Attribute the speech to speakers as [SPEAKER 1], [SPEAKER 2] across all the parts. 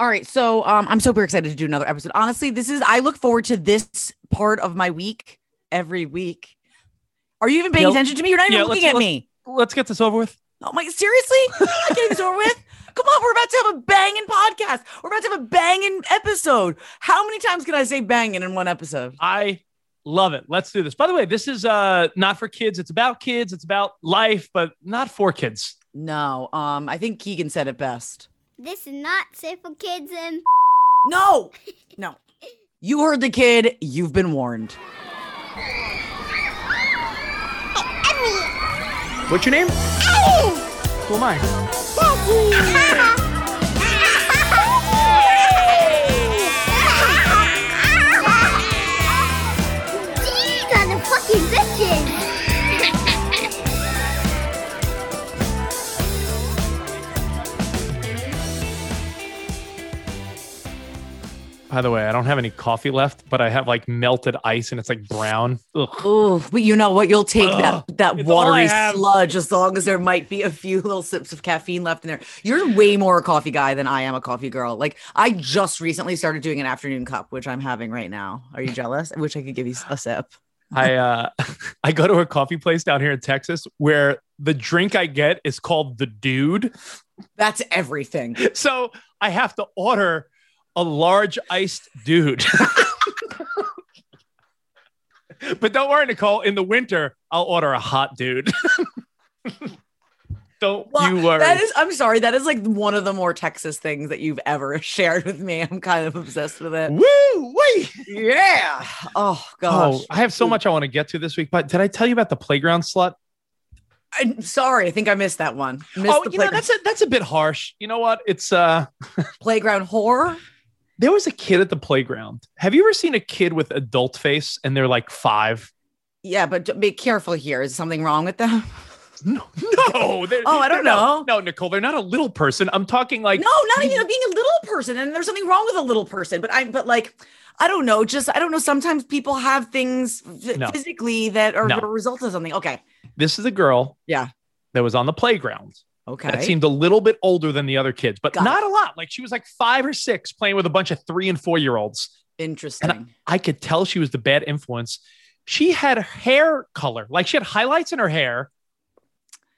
[SPEAKER 1] All right, so um, I'm super excited to do another episode. Honestly, this is I look forward to this part of my week every week. Are you even paying attention to me? You're not even
[SPEAKER 2] yeah,
[SPEAKER 1] looking
[SPEAKER 2] let's-
[SPEAKER 1] at me.
[SPEAKER 2] Let's get this over with.
[SPEAKER 1] Oh my, seriously? I can't get this over with. Come on, we're about to have a banging podcast. We're about to have a banging episode. How many times can I say banging in one episode?
[SPEAKER 2] I love it. Let's do this. By the way, this is uh not for kids. It's about kids. It's about life, but not for kids.
[SPEAKER 1] No, um, I think Keegan said it best.
[SPEAKER 3] This is not safe for kids and
[SPEAKER 1] No, no. You heard the kid. You've been warned.
[SPEAKER 2] What's your name? Who am I? By the way, I don't have any coffee left, but I have like melted ice and it's like brown. Ugh.
[SPEAKER 1] Oh, but you know what? You'll take
[SPEAKER 2] Ugh,
[SPEAKER 1] that that
[SPEAKER 2] it's
[SPEAKER 1] watery sludge as long as there might be a few little sips of caffeine left in there. You're way more a coffee guy than I am a coffee girl. Like I just recently started doing an afternoon cup, which I'm having right now. Are you jealous? I wish I could give you a sip.
[SPEAKER 2] I uh I go to a coffee place down here in Texas where the drink I get is called the dude.
[SPEAKER 1] That's everything.
[SPEAKER 2] So I have to order a large iced dude. but don't worry, Nicole. In the winter, I'll order a hot dude. don't
[SPEAKER 1] Well,
[SPEAKER 2] you worry.
[SPEAKER 1] That is, I'm sorry. That is like one of the more Texas things that you've ever shared with me. I'm kind of obsessed with it.
[SPEAKER 2] Woo! Wait.
[SPEAKER 1] Yeah. Oh gosh.
[SPEAKER 2] Oh, I have so much I want to get to this week. But did I tell you about the playground slut?
[SPEAKER 1] I'm sorry. I think I missed that one. Missed
[SPEAKER 2] oh, you know that's a that's a bit harsh. You know what? It's uh
[SPEAKER 1] playground horror.
[SPEAKER 2] There was a kid at the playground. Have you ever seen a kid with adult face and they're like five?
[SPEAKER 1] Yeah, but be careful here. Is something wrong with them?
[SPEAKER 2] No, no.
[SPEAKER 1] Oh, I don't
[SPEAKER 2] no,
[SPEAKER 1] know.
[SPEAKER 2] No, Nicole, they're not a little person. I'm talking like
[SPEAKER 1] No, not even being a little person. And there's something wrong with a little person. But I, but like, I don't know. Just I don't know. Sometimes people have things
[SPEAKER 2] No.
[SPEAKER 1] physically that are
[SPEAKER 2] No.
[SPEAKER 1] a result of something. Okay.
[SPEAKER 2] this is a girl.
[SPEAKER 1] Yeah.
[SPEAKER 2] That was on the playground.
[SPEAKER 1] Okay.
[SPEAKER 2] That seemed a little bit older than the other kids, but
[SPEAKER 1] Got
[SPEAKER 2] not
[SPEAKER 1] it.
[SPEAKER 2] a lot. Like she was like five or six playing with a bunch of three and four year olds.
[SPEAKER 1] Interesting.
[SPEAKER 2] I could tell she was the bad influence. She had hair color, like she had highlights in her hair.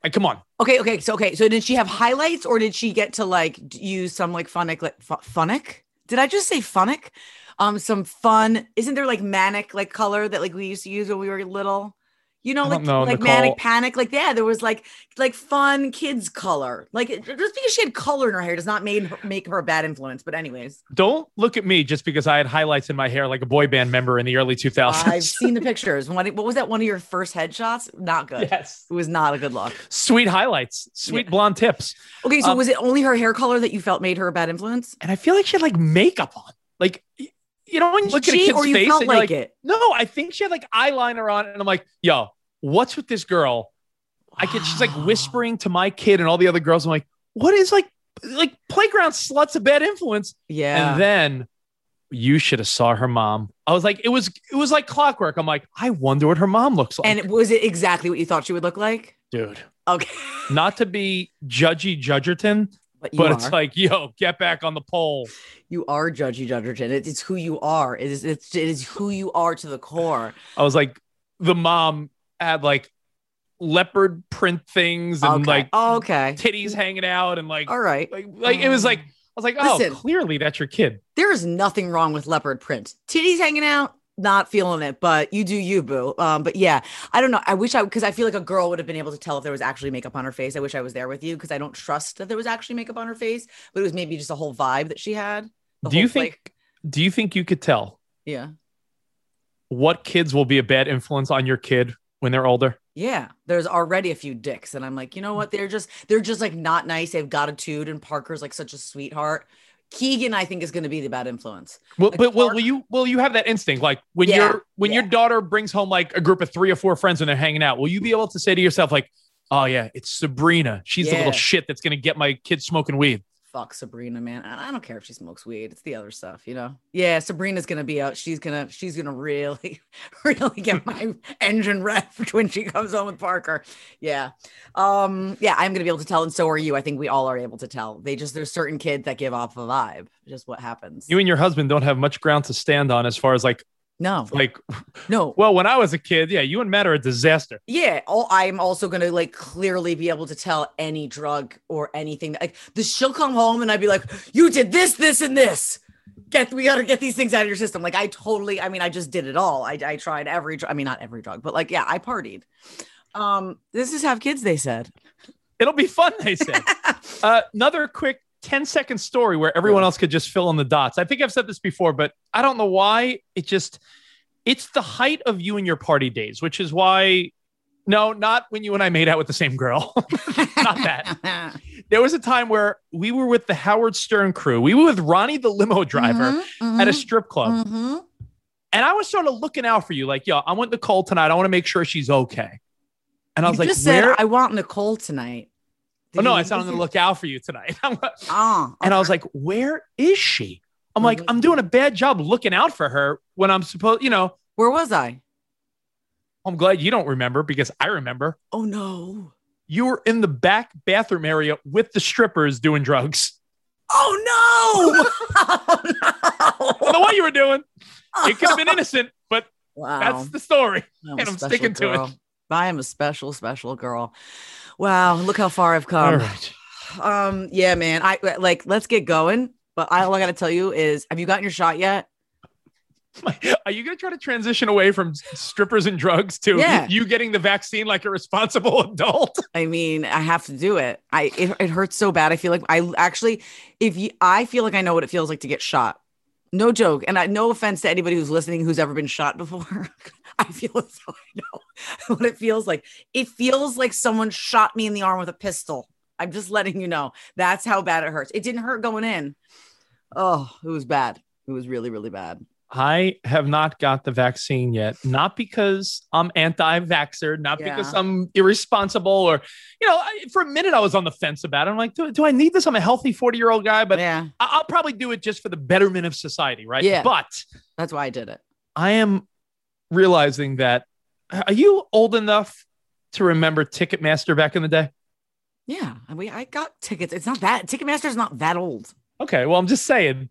[SPEAKER 2] Like, come on.
[SPEAKER 1] okay. Okay. So okay. So did she have highlights or did she get to like use some like phonic like phonic? Did I just say phonic? Um, some fun. Isn't there like manic like color that like we used to use when we were little? You know, like
[SPEAKER 2] know,
[SPEAKER 1] like
[SPEAKER 2] Nicole.
[SPEAKER 1] manic panic. Like yeah, there was like like fun kids color. Like just because she had color in her hair does not made her, make her a bad influence. But anyways,
[SPEAKER 2] Don't look at me just because I had highlights in my hair like a boy band member in the early 2000s.
[SPEAKER 1] I've seen the pictures. What, what was that? One of your first headshots? Not good.
[SPEAKER 2] yes.
[SPEAKER 1] It was not a good look.
[SPEAKER 2] Sweet highlights, sweet
[SPEAKER 1] Yeah.
[SPEAKER 2] blonde tips.
[SPEAKER 1] Okay, so
[SPEAKER 2] Um,
[SPEAKER 1] was it only her hair color that you felt made her a bad influence?
[SPEAKER 2] And I feel like she had like makeup on. Like, you know, when you look at a kid's
[SPEAKER 1] or you
[SPEAKER 2] face
[SPEAKER 1] felt
[SPEAKER 2] and
[SPEAKER 1] like
[SPEAKER 2] like,
[SPEAKER 1] it?
[SPEAKER 2] no, I think she had like eyeliner on. And I'm like, yo, what's with this girl? I get, she's like whispering to my kid and all the other girls. I'm like, what is like, like playground sluts a bad influence?
[SPEAKER 1] Yeah.
[SPEAKER 2] And then you should have saw her mom. I was like, it was, it was like clockwork. I'm like, I wonder what her mom looks like.
[SPEAKER 1] and was it exactly what you thought she would look like?
[SPEAKER 2] dude,
[SPEAKER 1] Okay.
[SPEAKER 2] not to be judgy Judgerton,
[SPEAKER 1] But
[SPEAKER 2] but it's like, yo, get back on the pole.
[SPEAKER 1] you are Judgy Judgerton. It, it's who you are. It is it's it is who you are to the core.
[SPEAKER 2] I was like, the mom had like leopard print things and
[SPEAKER 1] okay.
[SPEAKER 2] like
[SPEAKER 1] oh, okay.
[SPEAKER 2] titties hanging out and like
[SPEAKER 1] All right.
[SPEAKER 2] like like it was like I was like, oh,
[SPEAKER 1] Listen.
[SPEAKER 2] clearly that's your kid.
[SPEAKER 1] There is nothing wrong with leopard print. Titties hanging out, not feeling it, but you do you, boo. Um, but yeah, I don't know. I wish I because I feel like a girl would have been able to tell if there was actually makeup on her face. I wish I was there with you because I don't trust that there was actually makeup on her face, but it was maybe just a whole vibe that she had.
[SPEAKER 2] Do you think
[SPEAKER 1] like-
[SPEAKER 2] do you think you could tell
[SPEAKER 1] yeah.
[SPEAKER 2] what kids will be a bad influence on your kid when they're older?
[SPEAKER 1] Yeah, there's already a few dicks, and I'm like, you know what? They're just they're just like not nice. They've got attitude, and Parker's like such a sweetheart. Keegan, I think, is going to be the bad influence.
[SPEAKER 2] Well,
[SPEAKER 1] Like
[SPEAKER 2] but will, will you will you have that instinct like when
[SPEAKER 1] Yeah,
[SPEAKER 2] your when your daughter brings home like a group of three or four friends and they're hanging out? Will you be able to say to yourself like, "Oh yeah, it's Sabrina. She's the little shit that's gonna get my kids smoking weed."
[SPEAKER 1] Fuck Sabrina, man. I I don't care if she smokes weed. It's the other stuff, you know. Yeah, Sabrina's gonna be out. She's gonna she's gonna really, really get my engine revved when she comes home with Parker. Yeah, um, yeah, I'm gonna be able to tell, and so are you. I think we all are able to tell. They just there's certain kids that give off a vibe. Just what happens.
[SPEAKER 2] You and your husband don't have much ground to stand on as far as like
[SPEAKER 1] no,
[SPEAKER 2] like.
[SPEAKER 1] no.
[SPEAKER 2] Well, when I was a kid, yeah, you and Matt are a disaster.
[SPEAKER 1] Yeah, all, I'm also gonna like clearly be able to tell any drug or anything. Like this, she'll come home and I'd be like, "You did this, this, and this. Get we gotta get these things out of your system." Like I totally, I mean, I just did it all. I, I tried every, I mean, not every drug, but like, yeah, I partied. Um, this is have kids. They said.
[SPEAKER 2] It'll be fun, they said. uh, another quick 10 second story where everyone else could just fill in the dots. I think I've said this before, but I don't know why. It just, it's the height of you and your party days, which is why, no, not when you and I made out with the same girl. not that. There was a time where we were with the Howard Stern crew. We were with Ronnie, the limo driver,
[SPEAKER 1] Mm-hmm,
[SPEAKER 2] at a strip club.
[SPEAKER 1] Mhm.
[SPEAKER 2] And I was sort of looking out for you, like, yo, I want Nicole tonight. I want to make sure she's okay. And I was
[SPEAKER 1] You
[SPEAKER 2] like,
[SPEAKER 1] just said
[SPEAKER 2] where?
[SPEAKER 1] I want Nicole tonight.
[SPEAKER 2] Oh, no, I said I'm to look out for you tonight.
[SPEAKER 1] Oh,
[SPEAKER 2] And I was like, where is she? I'm like. I'm doing a bad job looking out for her when I'm supposed, you know,
[SPEAKER 1] where was I?
[SPEAKER 2] I'm glad you don't remember because I remember
[SPEAKER 1] Oh no.
[SPEAKER 2] you were in the back bathroom area with the strippers doing drugs.
[SPEAKER 1] Oh no! oh
[SPEAKER 2] I don't
[SPEAKER 1] no!
[SPEAKER 2] know what you were doing. It could have been innocent, but
[SPEAKER 1] Wow.
[SPEAKER 2] that's the story.
[SPEAKER 1] I'm
[SPEAKER 2] and I'm sticking to it.
[SPEAKER 1] I am a special, special girl. Wow, look how far I've come.
[SPEAKER 2] right.
[SPEAKER 1] Um, yeah, man. I like let's get going. But I, all I gotta tell you is, have you gotten your shot yet?
[SPEAKER 2] Are you going to try to transition away from strippers and drugs to
[SPEAKER 1] Yeah.
[SPEAKER 2] you getting the vaccine like a responsible adult?
[SPEAKER 1] I mean, I have to do it. I it, it hurts so bad. I feel like I actually, if you, I feel like I know what it feels like to get shot. No joke. And I, no offense to anybody who's listening who's ever been shot before. I feel as though I know what it feels like. It feels like someone shot me in the arm with a pistol. I'm just letting you know. That's how bad it hurts. It didn't hurt going in. Oh, it was bad. It was really, really bad.
[SPEAKER 2] I have not got the vaccine yet, not because I'm anti-vaxxer, not because I'm irresponsible or, you know, I, for a minute I was on the fence about it. I'm like, do, do I need this? I'm a healthy 40 year old guy, but
[SPEAKER 1] yeah,
[SPEAKER 2] I- I'll probably do it just for the betterment of society, right?
[SPEAKER 1] Yeah.
[SPEAKER 2] But
[SPEAKER 1] that's why I did it.
[SPEAKER 2] I am realizing that. Are you old enough to remember Ticketmaster back in the day?
[SPEAKER 1] Yeah, I mean, I got tickets. It's not that Ticketmaster's not that old.
[SPEAKER 2] Okay, well, I'm just saying,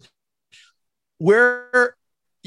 [SPEAKER 2] where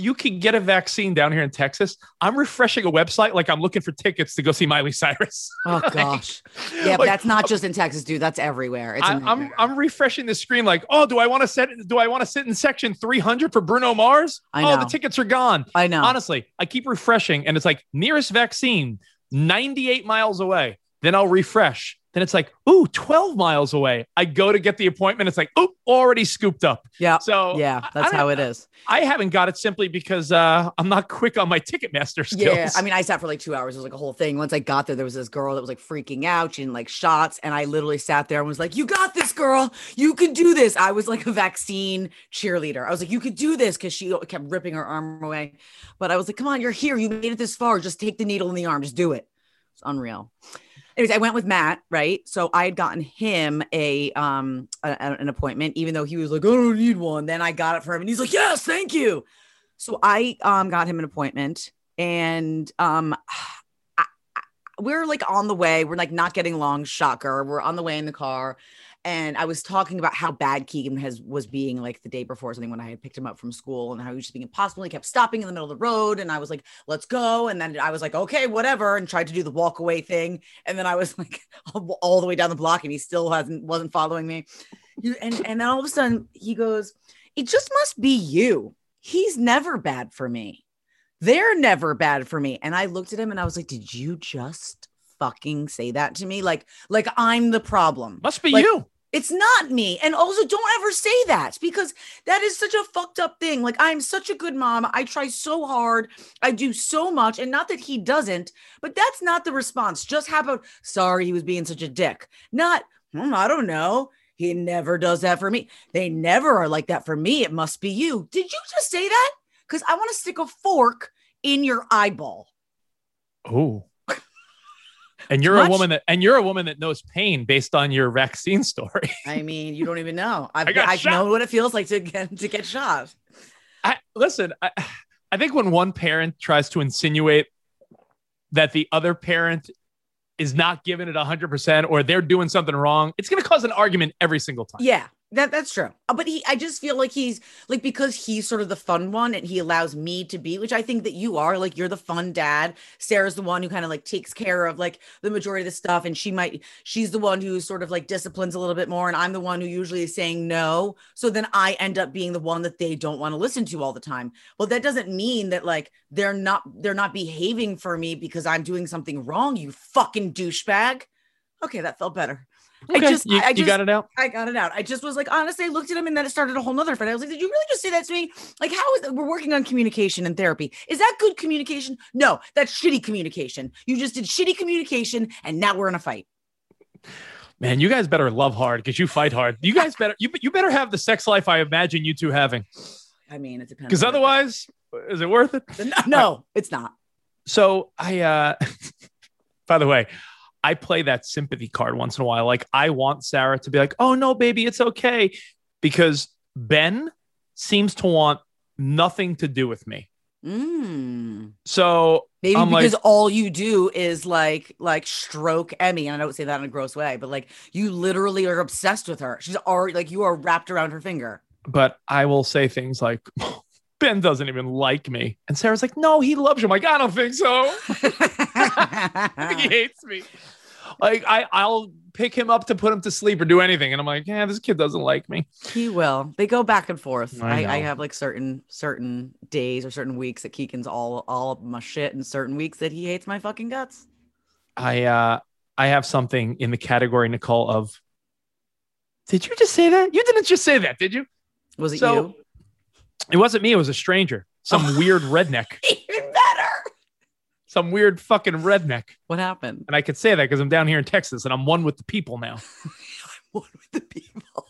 [SPEAKER 2] you can get a vaccine down here in Texas, I'm refreshing a website like I'm looking for tickets to go see Miley Cyrus.
[SPEAKER 1] Oh gosh. Yeah, but
[SPEAKER 2] Like,
[SPEAKER 1] that's not just in Texas, dude. That's everywhere. It's
[SPEAKER 2] I,
[SPEAKER 1] a
[SPEAKER 2] I'm. I'm refreshing the screen like, oh, do I want to set? Do I want to sit in section 300 for Bruno Mars?
[SPEAKER 1] I
[SPEAKER 2] Oh,
[SPEAKER 1] know.
[SPEAKER 2] the tickets are gone.
[SPEAKER 1] I know.
[SPEAKER 2] Honestly, I keep refreshing, and it's like nearest vaccine, 98 miles away. Then I'll refresh. Then it's like, ooh, 12 miles away. I go to get the appointment. It's like, ooh, already scooped up.
[SPEAKER 1] yeah.
[SPEAKER 2] So
[SPEAKER 1] Yeah, that's how it is.
[SPEAKER 2] I haven't got it simply because uh, I'm not quick on my Ticketmaster skills.
[SPEAKER 1] Yeah. I mean, I sat for like two hours. It was like a whole thing. Once I got there, there was this girl that was like freaking out. She didn't like shots. And I literally sat there and was like, You got this, girl. You can do this. I was like a vaccine cheerleader. I was like, You could do this because she kept ripping her arm away. But I was like, Come on, you're here. You made it this far. Just take the needle in the arm. Just do it. It's unreal. Anyways, I went with Matt, right? So I had gotten him a um a- an appointment, even though he was like, I don't need one. Then I got it for him, and he's like, Yes, thank you. So I um got him an appointment, and um I- I- we're like on the way. We're like not getting along. Shocker. We're on the way in the car, and I was talking about how bad Keegan has was being like the day before something when I had picked him up from school and how he was just being impossible. He kept stopping in the middle of the road, and I was like, "Let's go," and then I was like, "Okay, whatever," and tried to do the walk away thing, and then I was like all, the way down the block, and he still hasn't wasn't following me. And and then all of a sudden he goes, "It just must be you. He's never bad for me. They're never bad for me." And I looked at him and I was like, "Did you just?" fucking say that to me like like i'm the problem
[SPEAKER 2] Must be
[SPEAKER 1] Like,
[SPEAKER 2] you.
[SPEAKER 1] It's not me. And also, don't ever say that because that is such a fucked up thing. Like, I'm such a good mom. I try so hard. I do so much. And not that he doesn't, but that's not the response. Just how about, sorry, he was being such a dick. Not, "Hmm, I don't know. He never does that for me. They never are like that for me. It must be you. Did you just say that? Because I want to stick a fork in your eyeball.
[SPEAKER 2] Oh. And you're
[SPEAKER 1] Much-
[SPEAKER 2] a woman that and you're a woman that knows pain based on your vaccine story.
[SPEAKER 1] I mean, you don't even know. I've,
[SPEAKER 2] I
[SPEAKER 1] I've
[SPEAKER 2] shot.
[SPEAKER 1] what it feels like to get to get shot.
[SPEAKER 2] I listen, I, I think when one parent tries to insinuate that the other parent is not giving it 100% or they're doing something wrong, it's going to cause an argument every single time.
[SPEAKER 1] Yeah, that that's true. Uh, But he, I just feel like he's like because he's sort of the fun one, and he allows me to be, which I think that you are. Like you're the fun dad. Sarah's the one who kind of like takes care of like the majority of the stuff, and she might she's the one who sort of like disciplines a little bit more, and I'm the one who usually is saying no. So then I end up being the one that they don't want to listen to all the time. Well, that doesn't mean that like they're not they're not behaving for me because I'm doing something wrong. You fucking douchebag. Okay, that felt better. I just
[SPEAKER 2] you,
[SPEAKER 1] I
[SPEAKER 2] you
[SPEAKER 1] just
[SPEAKER 2] got it out.
[SPEAKER 1] I got it out. I just was like, honestly, I looked at him and then it started a whole nother fight. I was like, did you really just say that to me? Like, how is we're working on communication and therapy? Is that good communication? No, that's shitty communication. You just did shitty communication and now we're in a fight.
[SPEAKER 2] Man, you guys better love hard because you fight hard. You guys better you, you better have the sex life I imagine you two having.
[SPEAKER 1] I mean, it depends.
[SPEAKER 2] Because otherwise, is it worth it?
[SPEAKER 1] no, no, it's not.
[SPEAKER 2] So I uh by the way, I play that sympathy card once in a while. Like I want Sarah to be like, "Oh no, baby, it's okay." Because Ben seems to want nothing to do with me.
[SPEAKER 1] Mm.
[SPEAKER 2] So
[SPEAKER 1] Maybe
[SPEAKER 2] I'm
[SPEAKER 1] because
[SPEAKER 2] like-
[SPEAKER 1] all you do is like like stroke Emmy, and I don't say that in a gross way, but like you literally are obsessed with her. She's already like you are wrapped around her finger.
[SPEAKER 2] but I will say things like Ben doesn't even like me. And Sarah's like, no, he loves you. I'm like, I don't think so. He hates me. Like I, I'll pick him up to put him to sleep or do anything. And I'm like, yeah, this kid doesn't like me.
[SPEAKER 1] He will. They go back and forth.
[SPEAKER 2] I
[SPEAKER 1] I, I, have like certain certain days or certain weeks that Keegan's all all my shit, and certain weeks that he hates my fucking guts.
[SPEAKER 2] I uh I have something in the category, Nicole, of did you just say that? You didn't just say that, did you?
[SPEAKER 1] Was it
[SPEAKER 2] So-
[SPEAKER 1] you?
[SPEAKER 2] It wasn't me, it was a stranger. Some weird redneck. Some weird fucking redneck.
[SPEAKER 1] What happened?
[SPEAKER 2] And I could say that because I'm down here in Texas and I'm one with the people now.
[SPEAKER 1] I'm one with the people?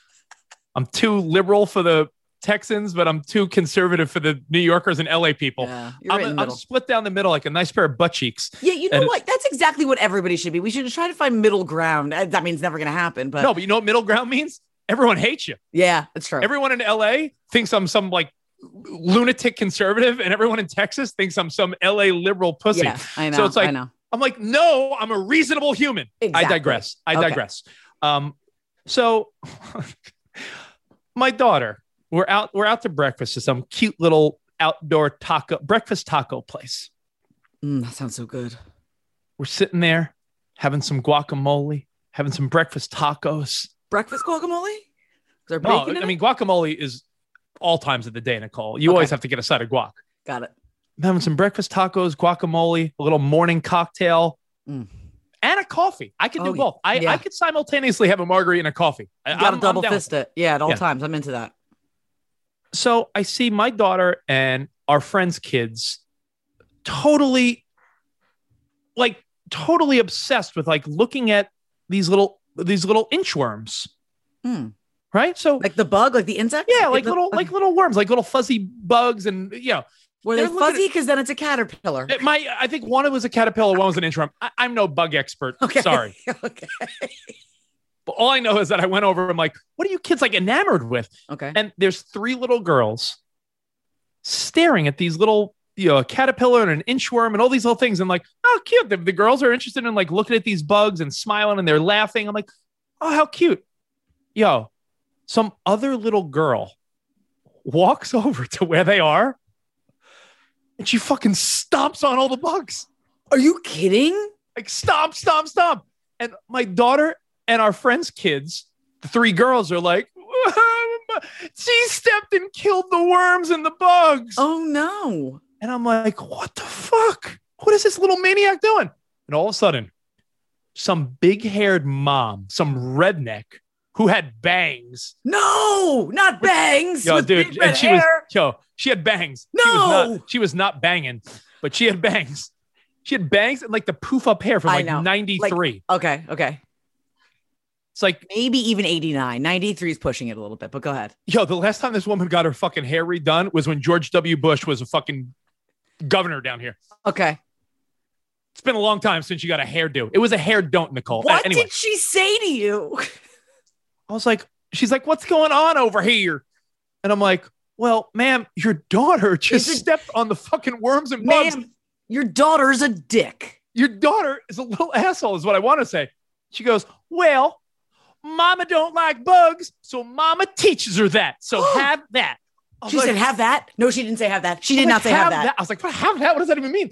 [SPEAKER 2] I'm too liberal for the Texans, but I'm too conservative for the New Yorkers and LA people.
[SPEAKER 1] Yeah,
[SPEAKER 2] I'm,
[SPEAKER 1] right the
[SPEAKER 2] I'm split down the middle like a nice pair of butt cheeks.
[SPEAKER 1] Yeah, you know
[SPEAKER 2] and-
[SPEAKER 1] what? That's exactly what everybody should be. We should try to find middle ground. Uh, That means never going to happen, but
[SPEAKER 2] no, but you know what middle ground means? Everyone hates you.
[SPEAKER 1] yeah, that's true.
[SPEAKER 2] Everyone in LA thinks I'm some like lunatic conservative, and everyone in Texas thinks I'm some LA liberal pussy.
[SPEAKER 1] yeah, I know.
[SPEAKER 2] So it's like-
[SPEAKER 1] I know.
[SPEAKER 2] I'm like, no, I'm a reasonable human. I digress. I
[SPEAKER 1] Okay.
[SPEAKER 2] digress. Um, so my daughter, we're out, we're out to breakfast to some cute little outdoor taco breakfast taco place.
[SPEAKER 1] Mm, that sounds so good.
[SPEAKER 2] We're sitting there having some guacamole, having some breakfast tacos.
[SPEAKER 1] Breakfast guacamole? Is there
[SPEAKER 2] No, I mean guacamole is all times of the day, Nicole. You
[SPEAKER 1] Okay.
[SPEAKER 2] always have to get a side of guac.
[SPEAKER 1] Got it.
[SPEAKER 2] I'm having some breakfast tacos, guacamole, a little morning cocktail,
[SPEAKER 1] Mm.
[SPEAKER 2] and a coffee. I can
[SPEAKER 1] Oh,
[SPEAKER 2] do both. I,
[SPEAKER 1] yeah.
[SPEAKER 2] I could simultaneously have a margarita and a coffee.
[SPEAKER 1] You got
[SPEAKER 2] I'm- I'm
[SPEAKER 1] double
[SPEAKER 2] with
[SPEAKER 1] fist it. Yeah, at all
[SPEAKER 2] Yeah.
[SPEAKER 1] times. I'm into that.
[SPEAKER 2] so I see my daughter and our friends' kids totally like totally obsessed with like looking at these little these little inchworms.
[SPEAKER 1] Hmm.
[SPEAKER 2] Right? So
[SPEAKER 1] Like the bug, like the insect?
[SPEAKER 2] yeah, like little like little worms, like little fuzzy bugs and you know,
[SPEAKER 1] Were they
[SPEAKER 2] they're
[SPEAKER 1] fuzzy? Because then it's a caterpillar.
[SPEAKER 2] it- my I think one was a caterpillar, one was an inchworm. I, I'm no bug expert.
[SPEAKER 1] Okay.
[SPEAKER 2] Sorry.
[SPEAKER 1] okay.
[SPEAKER 2] But all I know is that I went over, I'm like, what are you kids like enamored with?
[SPEAKER 1] Okay.
[SPEAKER 2] And there's three little girls staring at these little, you know, a caterpillar and an inchworm and all these little things. And like, oh, cute. The, the girls are interested in like looking at these bugs and smiling and they're laughing. I'm like, oh, how cute. Yo, some other little girl walks over to where they are and she fucking stomps on all the bugs.
[SPEAKER 1] Are you kidding?
[SPEAKER 2] Like, stomp, stomp, stomp. And my daughter and our friends' kids, the three girls, are like, she stepped and killed the worms and the bugs.
[SPEAKER 1] Oh no.
[SPEAKER 2] And I'm like, what the fuck? What is this little maniac doing? And all of a sudden, some big haired mom, some redneck who had bangs.
[SPEAKER 1] No, not bangs.
[SPEAKER 2] Yo,
[SPEAKER 1] with
[SPEAKER 2] dude, and she was yo, she had bangs. She was
[SPEAKER 1] No!
[SPEAKER 2] not, she was not banging, but she had bangs. She had bangs and like the poof up hair from like
[SPEAKER 1] know.
[SPEAKER 2] 93.
[SPEAKER 1] Okay, okay.
[SPEAKER 2] it's like,
[SPEAKER 1] Maybe even 89. 93 is pushing it a little bit, but go ahead.
[SPEAKER 2] yo, the last time this woman got her fucking hair redone was when George W. Bush was a fucking governor down here.
[SPEAKER 1] Okay.
[SPEAKER 2] It's been a long time since you got a hairdo. It was a hair don't, Nicole. Uh,
[SPEAKER 1] What
[SPEAKER 2] anyway,
[SPEAKER 1] did she say to you?
[SPEAKER 2] I was like, she's like, what's going on over here? And I'm like, well, ma'am, your daughter just
[SPEAKER 1] it-
[SPEAKER 2] stepped on the fucking worms and bugs.
[SPEAKER 1] Ma'am, your daughter's a dick.
[SPEAKER 2] Your daughter is a little asshole, is what I want to say. She goes, well, mama don't like bugs, so mama teaches her that. So have that.
[SPEAKER 1] She
[SPEAKER 2] like-
[SPEAKER 1] said, have that. No, she didn't say have that. She did
[SPEAKER 2] was
[SPEAKER 1] not say have that.
[SPEAKER 2] I was like, have that? What does that even mean?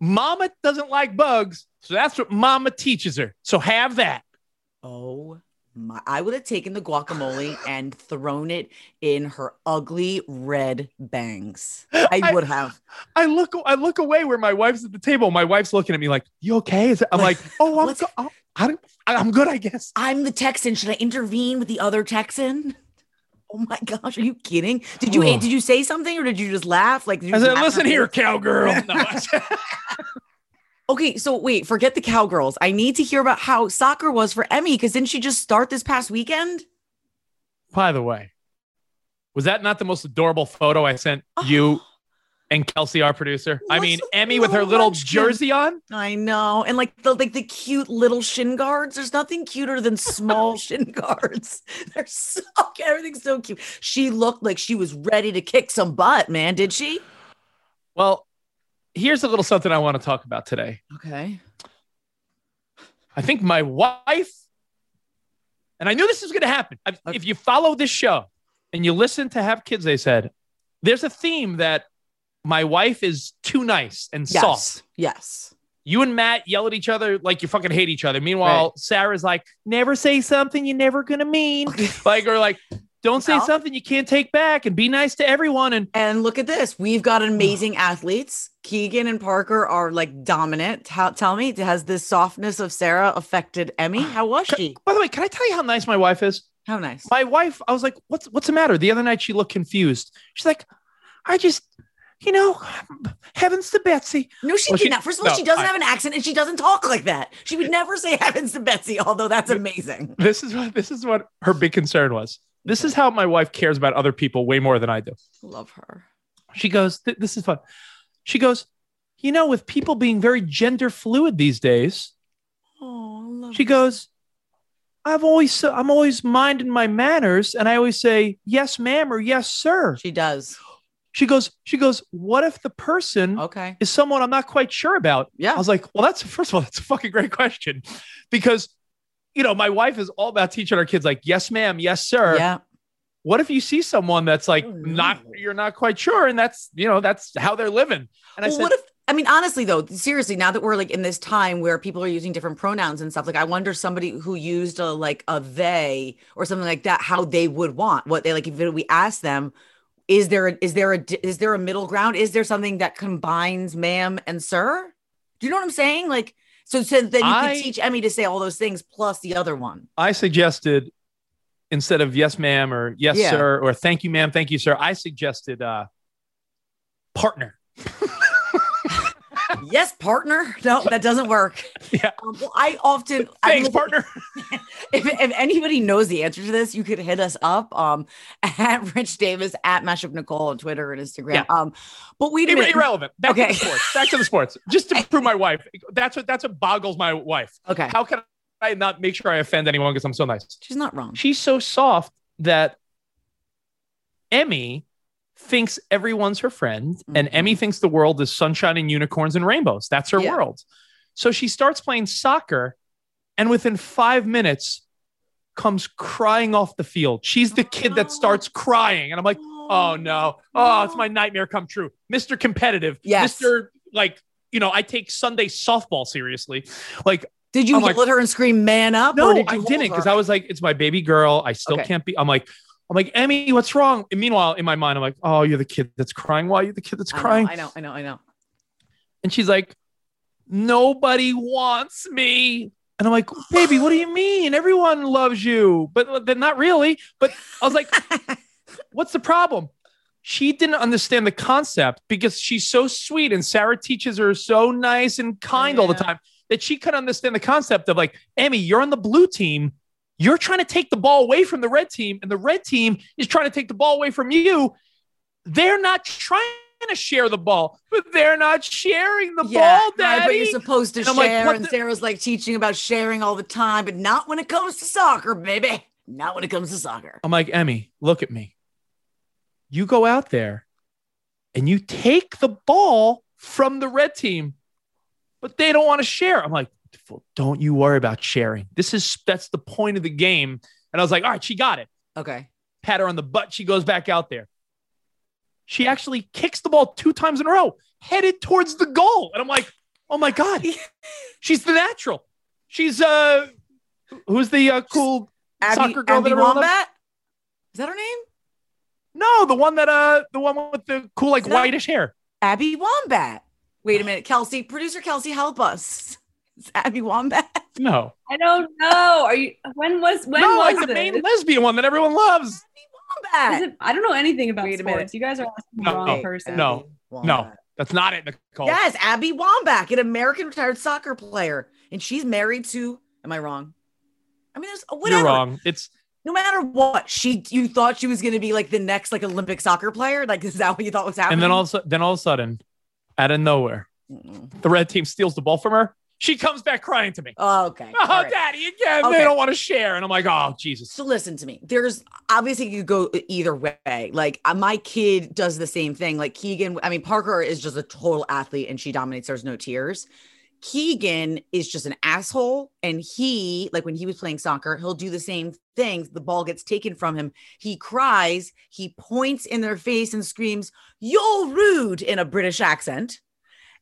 [SPEAKER 2] Mama doesn't like bugs, so that's what mama teaches her. So have that.
[SPEAKER 1] Oh my. I would have taken the guacamole and thrown it in her ugly red bangs. I
[SPEAKER 2] I-
[SPEAKER 1] would have.
[SPEAKER 2] I look, I look away where my wife's at the table. My wife's looking at me like, "You okay?" Is it? I'm like, "Oh, I'm, go- oh, I don't, I'm good, I guess."
[SPEAKER 1] I'm the Texan. Should I intervene with the other Texan? Oh my gosh, are you kidding? Did you
[SPEAKER 2] Oh.
[SPEAKER 1] did you say something or did you just laugh? Like
[SPEAKER 2] I said, "Listen here, cowgirl." No,
[SPEAKER 1] Okay, so wait, forget the cowgirls. I need to hear about how soccer was for Emmy because didn't she just start this past weekend?
[SPEAKER 2] By the way, was that not the most adorable photo I sent you and Kelsey, our producer? I mean, Emmy with her
[SPEAKER 1] little
[SPEAKER 2] little jersey on.
[SPEAKER 1] I know. And like the like the cute little shin guards. There's nothing cuter than small shin guards. They're so everything's so cute. She looked like she was ready to kick some butt, man. Did she?
[SPEAKER 2] Well, here's a little something I want to talk about today.
[SPEAKER 1] Okay.
[SPEAKER 2] I think my wife, and I knew this was going to happen. I-
[SPEAKER 1] Okay.
[SPEAKER 2] If you follow this show and you listen to Have Kids, they said there's a theme that my wife is too nice and
[SPEAKER 1] Yes.
[SPEAKER 2] soft.
[SPEAKER 1] Yes.
[SPEAKER 2] You and Matt yell at each other like you fucking hate each other. Meanwhile, Sarah's like, never say something you're never going to mean. like, or like, don't say
[SPEAKER 1] Well-
[SPEAKER 2] something you can't take back and be nice to everyone. And
[SPEAKER 1] And look at this. We've got amazing athletes. Keegan and Parker are like dominant. Tell, tell me, has this softness of Sarah affected Emmy? How was she?
[SPEAKER 2] by the way, can I tell you how nice my wife is?
[SPEAKER 1] How nice.
[SPEAKER 2] my wife, I was like, what's what's the matter? The other night she looked confused. She's like, I just, you know, heavens to Betsy.
[SPEAKER 1] No, she
[SPEAKER 2] Well,
[SPEAKER 1] did
[SPEAKER 2] she-
[SPEAKER 1] not. First of all,
[SPEAKER 2] no,
[SPEAKER 1] she doesn't
[SPEAKER 2] I-
[SPEAKER 1] have an accent and she doesn't talk like that. She would never say heavens to Betsy, although that's amazing.
[SPEAKER 2] This is what this is what her big concern was. This is how my wife cares about other people way more than I do.
[SPEAKER 1] Love her.
[SPEAKER 2] She goes, "Th- this is fun. She goes, you know, with people being very gender fluid these days,
[SPEAKER 1] Oh, love
[SPEAKER 2] she goes, I've always I'm always minding my manners and I always say yes ma'am or yes sir.
[SPEAKER 1] She does.
[SPEAKER 2] She goes, she goes, what if the person
[SPEAKER 1] Okay.
[SPEAKER 2] is someone I'm not quite sure about?
[SPEAKER 1] Yeah.
[SPEAKER 2] I was like, well, that's first of all, that's a fucking great question because, you know, my wife is all about teaching our kids like, yes, ma'am, yes, sir.
[SPEAKER 1] Yeah.
[SPEAKER 2] What if you see someone that's like
[SPEAKER 1] Oh,
[SPEAKER 2] not, you're not quite sure, and that's you know that's how they're living. And I said,
[SPEAKER 1] what if I mean honestly though, seriously, now that we're like in this time where people are using different pronouns and stuff, like I wonder somebody who used a like a they or something like that, how they would want what they like if we ask them, is there a, is there a is there a middle ground? Is there something that combines ma'am and sir? Do you know what I'm saying? Like so, so then you
[SPEAKER 2] I-
[SPEAKER 1] could teach Emmy to say all those things plus the other one.
[SPEAKER 2] I suggested instead of yes, ma'am, or yes,
[SPEAKER 1] Yeah.
[SPEAKER 2] sir, or thank you, ma'am, thank you, sir, I suggested uh, partner.
[SPEAKER 1] yes, partner. No, that doesn't work.
[SPEAKER 2] Yeah.
[SPEAKER 1] Um, well, I often I
[SPEAKER 2] Thanks,
[SPEAKER 1] look-
[SPEAKER 2] partner.
[SPEAKER 1] if, if anybody knows the answer to this, you could hit us up um at Rich Davis at Mashup Nicole on Twitter and Instagram.
[SPEAKER 2] Yeah.
[SPEAKER 1] Um, but
[SPEAKER 2] we
[SPEAKER 1] minute.
[SPEAKER 2] irrelevant. Back to
[SPEAKER 1] Okay.
[SPEAKER 2] the sports. Back to the sports. Just to prove my wife. That's what that's what boggles my wife.
[SPEAKER 1] Okay,
[SPEAKER 2] How can I not make sure I offend anyone because I'm so nice?
[SPEAKER 1] she's not wrong.
[SPEAKER 2] She's so soft that Emmy thinks everyone's her friend, and
[SPEAKER 1] Mhm.
[SPEAKER 2] Emmy thinks the world is sunshine and unicorns and rainbows. That's her
[SPEAKER 1] Yeah.
[SPEAKER 2] world. So she starts playing soccer, and within five minutes, comes crying off the field. She's the kid that starts crying. And I'm like, oh no. Oh, it's my nightmare come true. Mr. Competitive.
[SPEAKER 1] Yes.
[SPEAKER 2] Mr. Like, you know, I take Sunday softball seriously. Like,
[SPEAKER 1] Did you
[SPEAKER 2] I'm
[SPEAKER 1] yell
[SPEAKER 2] like-
[SPEAKER 1] at her and scream "man up"?
[SPEAKER 2] no,
[SPEAKER 1] or did you
[SPEAKER 2] I didn't, because? I was like, it's my baby girl. I still
[SPEAKER 1] Okay.
[SPEAKER 2] can't be. I'm like, I'm like, Emmy, what's wrong? And meanwhile, in my mind, I'm like, oh, you're the kid that's crying. Why are you the kid that's
[SPEAKER 1] I know,
[SPEAKER 2] crying?
[SPEAKER 1] I know, I know, I know.
[SPEAKER 2] And she's like, nobody wants me. And I'm like, baby, what do you mean? Everyone loves you, but then not really. But I was like, what's the problem? She didn't understand the concept because she's so sweet and Sarah teaches her so nice and kind all the time that she couldn't understand the concept of like, Emmy, you're on the blue team. You're trying to take the ball away from the red team, and the red team is trying to take the ball away from you. They're not trying to share the ball, but they're not sharing the ball,
[SPEAKER 1] right,
[SPEAKER 2] Daddy.
[SPEAKER 1] but you're supposed to
[SPEAKER 2] And I'm like,
[SPEAKER 1] share,
[SPEAKER 2] what
[SPEAKER 1] and
[SPEAKER 2] the-
[SPEAKER 1] Sarah's like teaching about sharing all the time, but not when it comes to soccer, baby. Not when it comes to soccer.
[SPEAKER 2] I'm like, Emmy, look at me. You go out there and you take the ball from the red team, but they don't want to share. I'm like, don't you worry about sharing. This is that's the point of the game. And I was like, all right, she got it.
[SPEAKER 1] Okay.
[SPEAKER 2] Pat her on the butt. She goes back out there. She actually kicks the ball two times in a row, headed towards the goal. And I'm like, oh my God, she's the natural. She's uh who's the uh, cool
[SPEAKER 1] Abby,
[SPEAKER 2] soccer girl
[SPEAKER 1] Abby
[SPEAKER 2] that?
[SPEAKER 1] Wombat? Is that her name?
[SPEAKER 2] No, the one that uh the one with the cool like whitish hair.
[SPEAKER 1] Abby Wombat. Wait a minute, Kelsey, producer Kelsey, help us. It's Abby Wombat.
[SPEAKER 2] No.
[SPEAKER 4] I don't know. Are you? When was? When
[SPEAKER 2] no,
[SPEAKER 4] was
[SPEAKER 2] like the
[SPEAKER 4] this?
[SPEAKER 2] main lesbian one that everyone loves.
[SPEAKER 4] Is
[SPEAKER 1] Wombat.
[SPEAKER 4] it, I don't know anything about
[SPEAKER 1] Wait a minute.
[SPEAKER 4] You guys are asking the wrong
[SPEAKER 2] no,
[SPEAKER 4] person.
[SPEAKER 2] no.
[SPEAKER 1] Wombat.
[SPEAKER 2] No, that's not it, Nicole.
[SPEAKER 1] Yes, Abby Wambach, an American retired soccer player, and she's married to. Am I wrong? I mean, there's uh, whatever.
[SPEAKER 2] You're wrong. It's
[SPEAKER 1] No matter what, she you thought she was going to be like the next like Olympic soccer player. Like, is that what you thought was happening?
[SPEAKER 2] and then all of a sudden, then all of a sudden, out of nowhere,
[SPEAKER 1] Mm-mm.
[SPEAKER 2] the red team steals the ball from her. She comes back crying to me.
[SPEAKER 1] Oh, okay.
[SPEAKER 2] Oh,
[SPEAKER 1] right.
[SPEAKER 2] daddy, again.
[SPEAKER 1] Okay.
[SPEAKER 2] They don't want to share. And I'm like, oh, Jesus.
[SPEAKER 1] So listen to me. There's obviously you could go either way. Like uh, my kid does the same thing. Like Keegan, I mean Parker is just a total athlete and she dominates. There's no tears. Keegan is just an asshole, and he like when he was playing soccer, he'll do the same things. The ball gets taken from him. He cries. He points in their face and screams, "You're rude" in a British accent,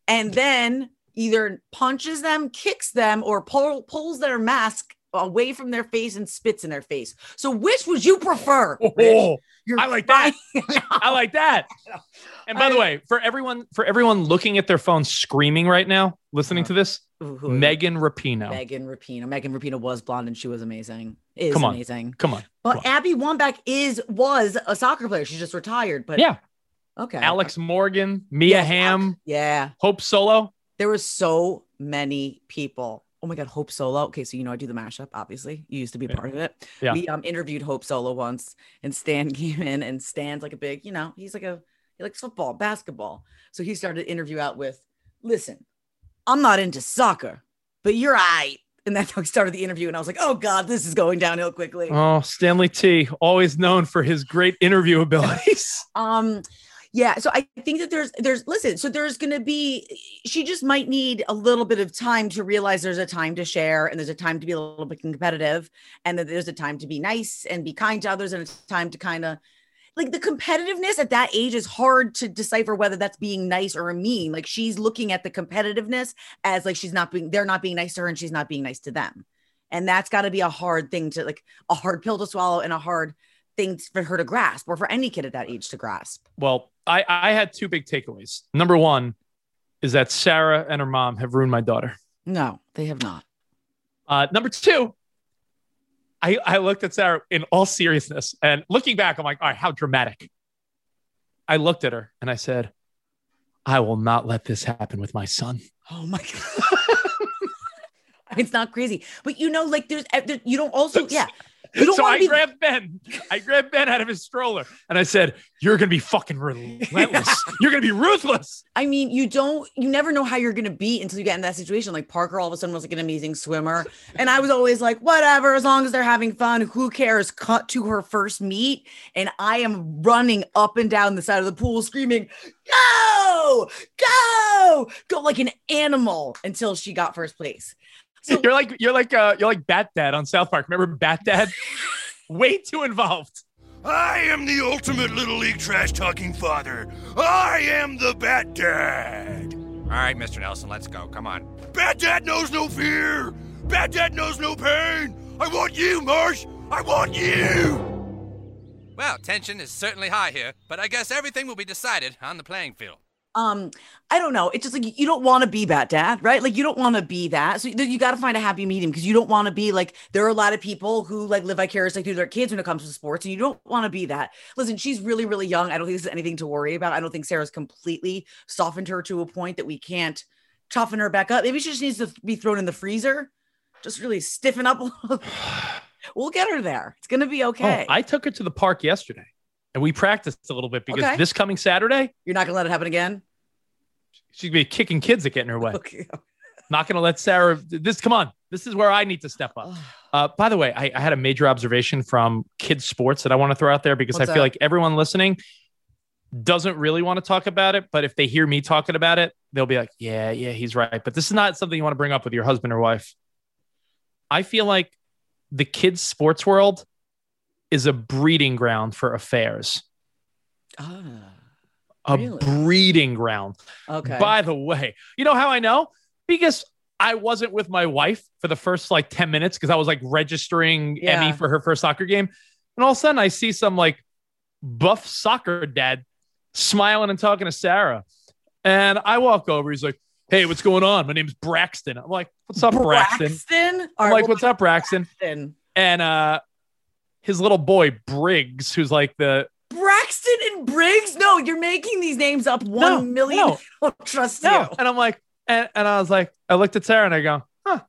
[SPEAKER 1] and then either punches them, kicks them, or pull, pulls their mask away from their face and spits in their face. So which would you prefer?
[SPEAKER 2] Oh, I like that. I like that. And by the way, for everyone, for everyone looking at their phone screaming right now, listening uh, to this,
[SPEAKER 1] Who- who is?
[SPEAKER 2] Megan Rapinoe.
[SPEAKER 1] Megan Rapinoe. Megan Rapinoe was blonde and she was amazing. Is
[SPEAKER 2] Come on.
[SPEAKER 1] amazing.
[SPEAKER 2] Come on.
[SPEAKER 1] But
[SPEAKER 2] Come on.
[SPEAKER 1] Abby Wambach is was a soccer player. She's just retired. But
[SPEAKER 2] Yeah.
[SPEAKER 1] okay.
[SPEAKER 2] Alex Morgan, Mia
[SPEAKER 1] Yes,
[SPEAKER 2] Hamm,
[SPEAKER 1] Yeah.
[SPEAKER 2] Hope Solo.
[SPEAKER 1] There were so many people. Oh my God, Hope Solo. Okay, so you know I do the mashup, obviously. You used to be a
[SPEAKER 2] Yeah.
[SPEAKER 1] part of it.
[SPEAKER 2] Yeah.
[SPEAKER 1] We um interviewed Hope Solo once, and Stan came in, and Stan's like a big, you know, he's like a he likes football, basketball. So he started the interview out with, listen, I'm not into soccer, but you're right. And that's how he started the interview. And I was like, oh God, this is going downhill quickly.
[SPEAKER 2] Oh, Stanley T, always known for his great interview abilities.
[SPEAKER 1] Um, yeah. So I think that there's there's listen. So there's gonna be she just might need a little bit of time to realize there's a time to share and there's a time to be a little bit competitive and that there's a time to be nice and be kind to others and it's time to kind of like the competitiveness at that age is hard to decipher whether that's being nice or mean. Like she's looking at the competitiveness as like she's not being they're not being nice to her and she's not being nice to them. And that's got to be a hard thing to like a hard pill to swallow and a hard thing for her to grasp or for any kid at that age to grasp.
[SPEAKER 2] well, I, I had two big takeaways. Number one is that Sarah and her mom have ruined my daughter.
[SPEAKER 1] No, they have not.
[SPEAKER 2] Uh, number two, I, I looked at Sarah in all seriousness and looking back, I'm like, all right, how dramatic. I looked at her and I said, I will not let this happen with my son.
[SPEAKER 1] Oh my god. it's not crazy. But you know, like there's there- you don't also, yeah.
[SPEAKER 2] So I
[SPEAKER 1] be
[SPEAKER 2] grabbed Ben. I grabbed Ben out of his stroller and I said, You're going to be fucking relentless. You're going to be ruthless.
[SPEAKER 1] I mean, you don't, you never know how you're going to be until you get in that situation. Like Parker all of a sudden was like an amazing swimmer. And I was always like, whatever, as long as they're having fun, who cares? Cut to her first meet. And I am running up and down the side of the pool screaming, go, go, go like an animal until she got first place.
[SPEAKER 2] You're like you're like uh you're like Bat Dad on South Park. Remember Bat Dad? Way too involved.
[SPEAKER 5] I am the ultimate Little League trash talking father. I am the Bat Dad.
[SPEAKER 6] All right, Mr. Nelson, let's go. Come on.
[SPEAKER 5] Bat Dad knows no fear. Bat Dad knows no pain. I want you, Marsh. I want you.
[SPEAKER 6] Well, tension is certainly high here, but I guess everything will be decided on the playing field.
[SPEAKER 1] Um i don't know. It's just like you don't want to be that dad right? Like you don't want to be that. So you, got to find a happy medium because you don't want to be like there are a lot of people who like live vicariously through their kids when it comes to sports and you don't want to be that. Listen she's really really young. I don't think this is anything to worry about. I don't think sarah's completely softened her to a point that we can't toughen her back up. Maybe she just needs to be thrown in the freezer. Just really stiffen up a little we'll get her there. It's gonna be okay.
[SPEAKER 2] Oh, I took her to the park yesterday and we practiced a little bit because
[SPEAKER 1] Okay.
[SPEAKER 2] this coming Saturday,
[SPEAKER 1] you're not gonna let it happen again
[SPEAKER 2] she's gonna be kicking kids that get in her way.
[SPEAKER 1] okay
[SPEAKER 2] Not gonna let Sarah this come on. This is where I need to step up. Uh, by the way, I, I had a major observation from kids sports that I want to throw out there because
[SPEAKER 1] What's
[SPEAKER 2] I feel
[SPEAKER 1] that?
[SPEAKER 2] like everyone listening doesn't really want to talk about it, but if they hear me talking about it, they'll be like, "Yeah, yeah, he's right." But this is not something you want to bring up with your husband or wife. I feel like the kids sports world is a breeding ground for affairs.
[SPEAKER 1] ah,
[SPEAKER 2] A
[SPEAKER 1] Really?
[SPEAKER 2] breeding ground.
[SPEAKER 1] okay
[SPEAKER 2] By the way, you know how I know? Because I wasn't with my wife for the first like 10 minutes because I was like registering
[SPEAKER 1] Yeah.
[SPEAKER 2] Emmy for her first soccer game. And all of a sudden I see some like buff soccer dad smiling and talking to Sarah. And I walk over. He's like, Hey, what's going on? My name's Braxton. I'm like, What's up, Braxton?
[SPEAKER 1] Braxton?
[SPEAKER 2] I'm like, What's up, Braxton?
[SPEAKER 1] Braxton.
[SPEAKER 2] And uh his little boy Briggs, who's like the
[SPEAKER 1] Braxton and Briggs? No, you're making these names up. One
[SPEAKER 2] No,
[SPEAKER 1] million.
[SPEAKER 2] no.
[SPEAKER 1] I don't trust
[SPEAKER 2] No.
[SPEAKER 1] you.
[SPEAKER 2] And I'm like, and, and I was like, I looked at Sarah and I go, huh,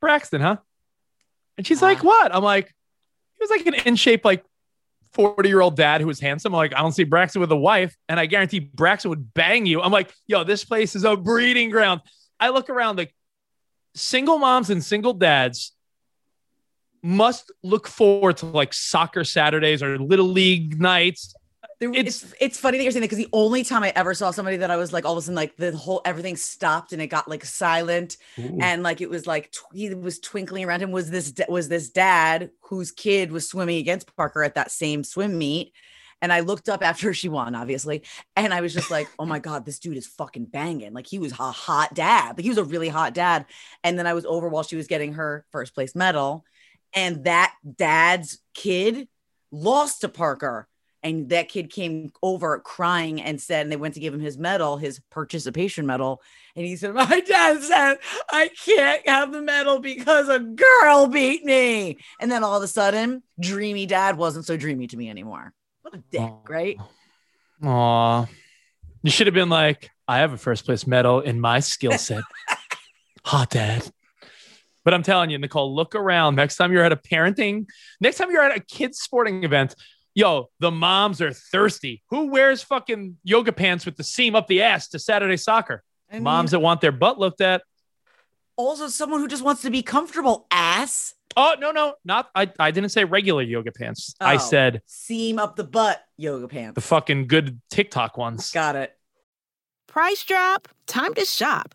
[SPEAKER 2] Braxton, huh? And she's like, what? I'm like, he was like an in shape, like 40 year old dad who was handsome. I'm like, I don't see Braxton with a wife. And I guarantee Braxton would bang you. I'm like, yo, this place is a breeding ground. I look around like single moms and single dads must look forward to like soccer Saturdays or little league nights.
[SPEAKER 1] There-
[SPEAKER 2] It's-
[SPEAKER 1] It's, it's funny that you're saying that because the only time I ever saw somebody that I was like all of a sudden like the whole everything stopped and it got like silent and like it was like tw- he was twinkling around him was this was this dad whose kid was swimming against Parker at that same swim meet. And I looked up after she won, obviously, and I was just like, "Oh my god, this dude is fucking banging!" Like he was a hot dad. Like he was a really hot dad. And then I was over while she was getting her first place medal, and that dad's kid lost to Parker. And that kid came over crying and said, and they went to give him his medal, his participation medal. And he said, My dad said, I can't have the medal because a girl beat me. And then all of a sudden, dreamy dad wasn't so dreamy to me anymore. What a dick,
[SPEAKER 2] Oh.
[SPEAKER 1] right?
[SPEAKER 2] Aw. You should have been like, I have a first place medal in my skill set. Hot dad. But I'm telling you, Nicole, look around. Next time you're at a parenting, next time you're at a kids' sporting event, yo, the moms are thirsty. Who wears fucking yoga pants with the seam up the ass to Saturday soccer?
[SPEAKER 1] I
[SPEAKER 2] moms that want their butt looked at.
[SPEAKER 1] also someone who just wants to be comfortable, ass.
[SPEAKER 2] Oh, no, no, not I, I didn't say regular yoga pants. I
[SPEAKER 1] Oh.
[SPEAKER 2] said
[SPEAKER 1] Seam up the butt yoga pants.
[SPEAKER 2] the fucking good TikTok ones.
[SPEAKER 1] Got it.
[SPEAKER 7] Price drop? Time to shop.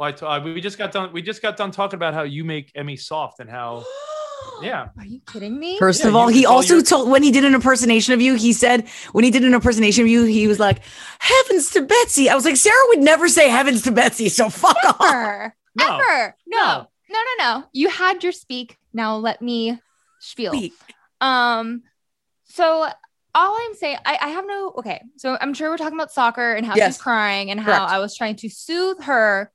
[SPEAKER 2] Why? Uh, we just got done. We just got done talking about how you make Emmy soft and how. Yeah.
[SPEAKER 8] Are you kidding me?
[SPEAKER 1] First
[SPEAKER 2] Yeah,
[SPEAKER 1] of all, he also
[SPEAKER 2] your-
[SPEAKER 1] told when he did an impersonation of you, he said when he did an impersonation of you, he was like, "Heavens to Betsy." I was like, Sarah would never say "Heavens to Betsy," so fuck off.
[SPEAKER 8] Ever.
[SPEAKER 2] No.
[SPEAKER 8] Ever. No.
[SPEAKER 2] No.
[SPEAKER 8] No, no, no. You had your speak. Now let me spiel.
[SPEAKER 1] Speak.
[SPEAKER 8] Um, so all I'm saying, I, I have no okay. So I'm sure we're talking about soccer and how
[SPEAKER 1] Yes.
[SPEAKER 8] she's crying and how
[SPEAKER 1] Correct.
[SPEAKER 8] I was trying to soothe her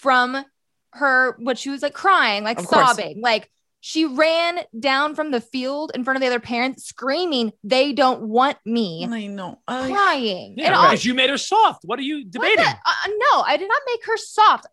[SPEAKER 8] from her what she was like crying, like
[SPEAKER 1] Of course.
[SPEAKER 8] sobbing, like she ran down from the field in front of the other parents, screaming, "They don't want me!"
[SPEAKER 1] I know. I-
[SPEAKER 8] Crying.
[SPEAKER 2] Yeah,
[SPEAKER 8] and all,
[SPEAKER 2] you made her soft. What are you debating?
[SPEAKER 8] uh, no, I did not make her soft.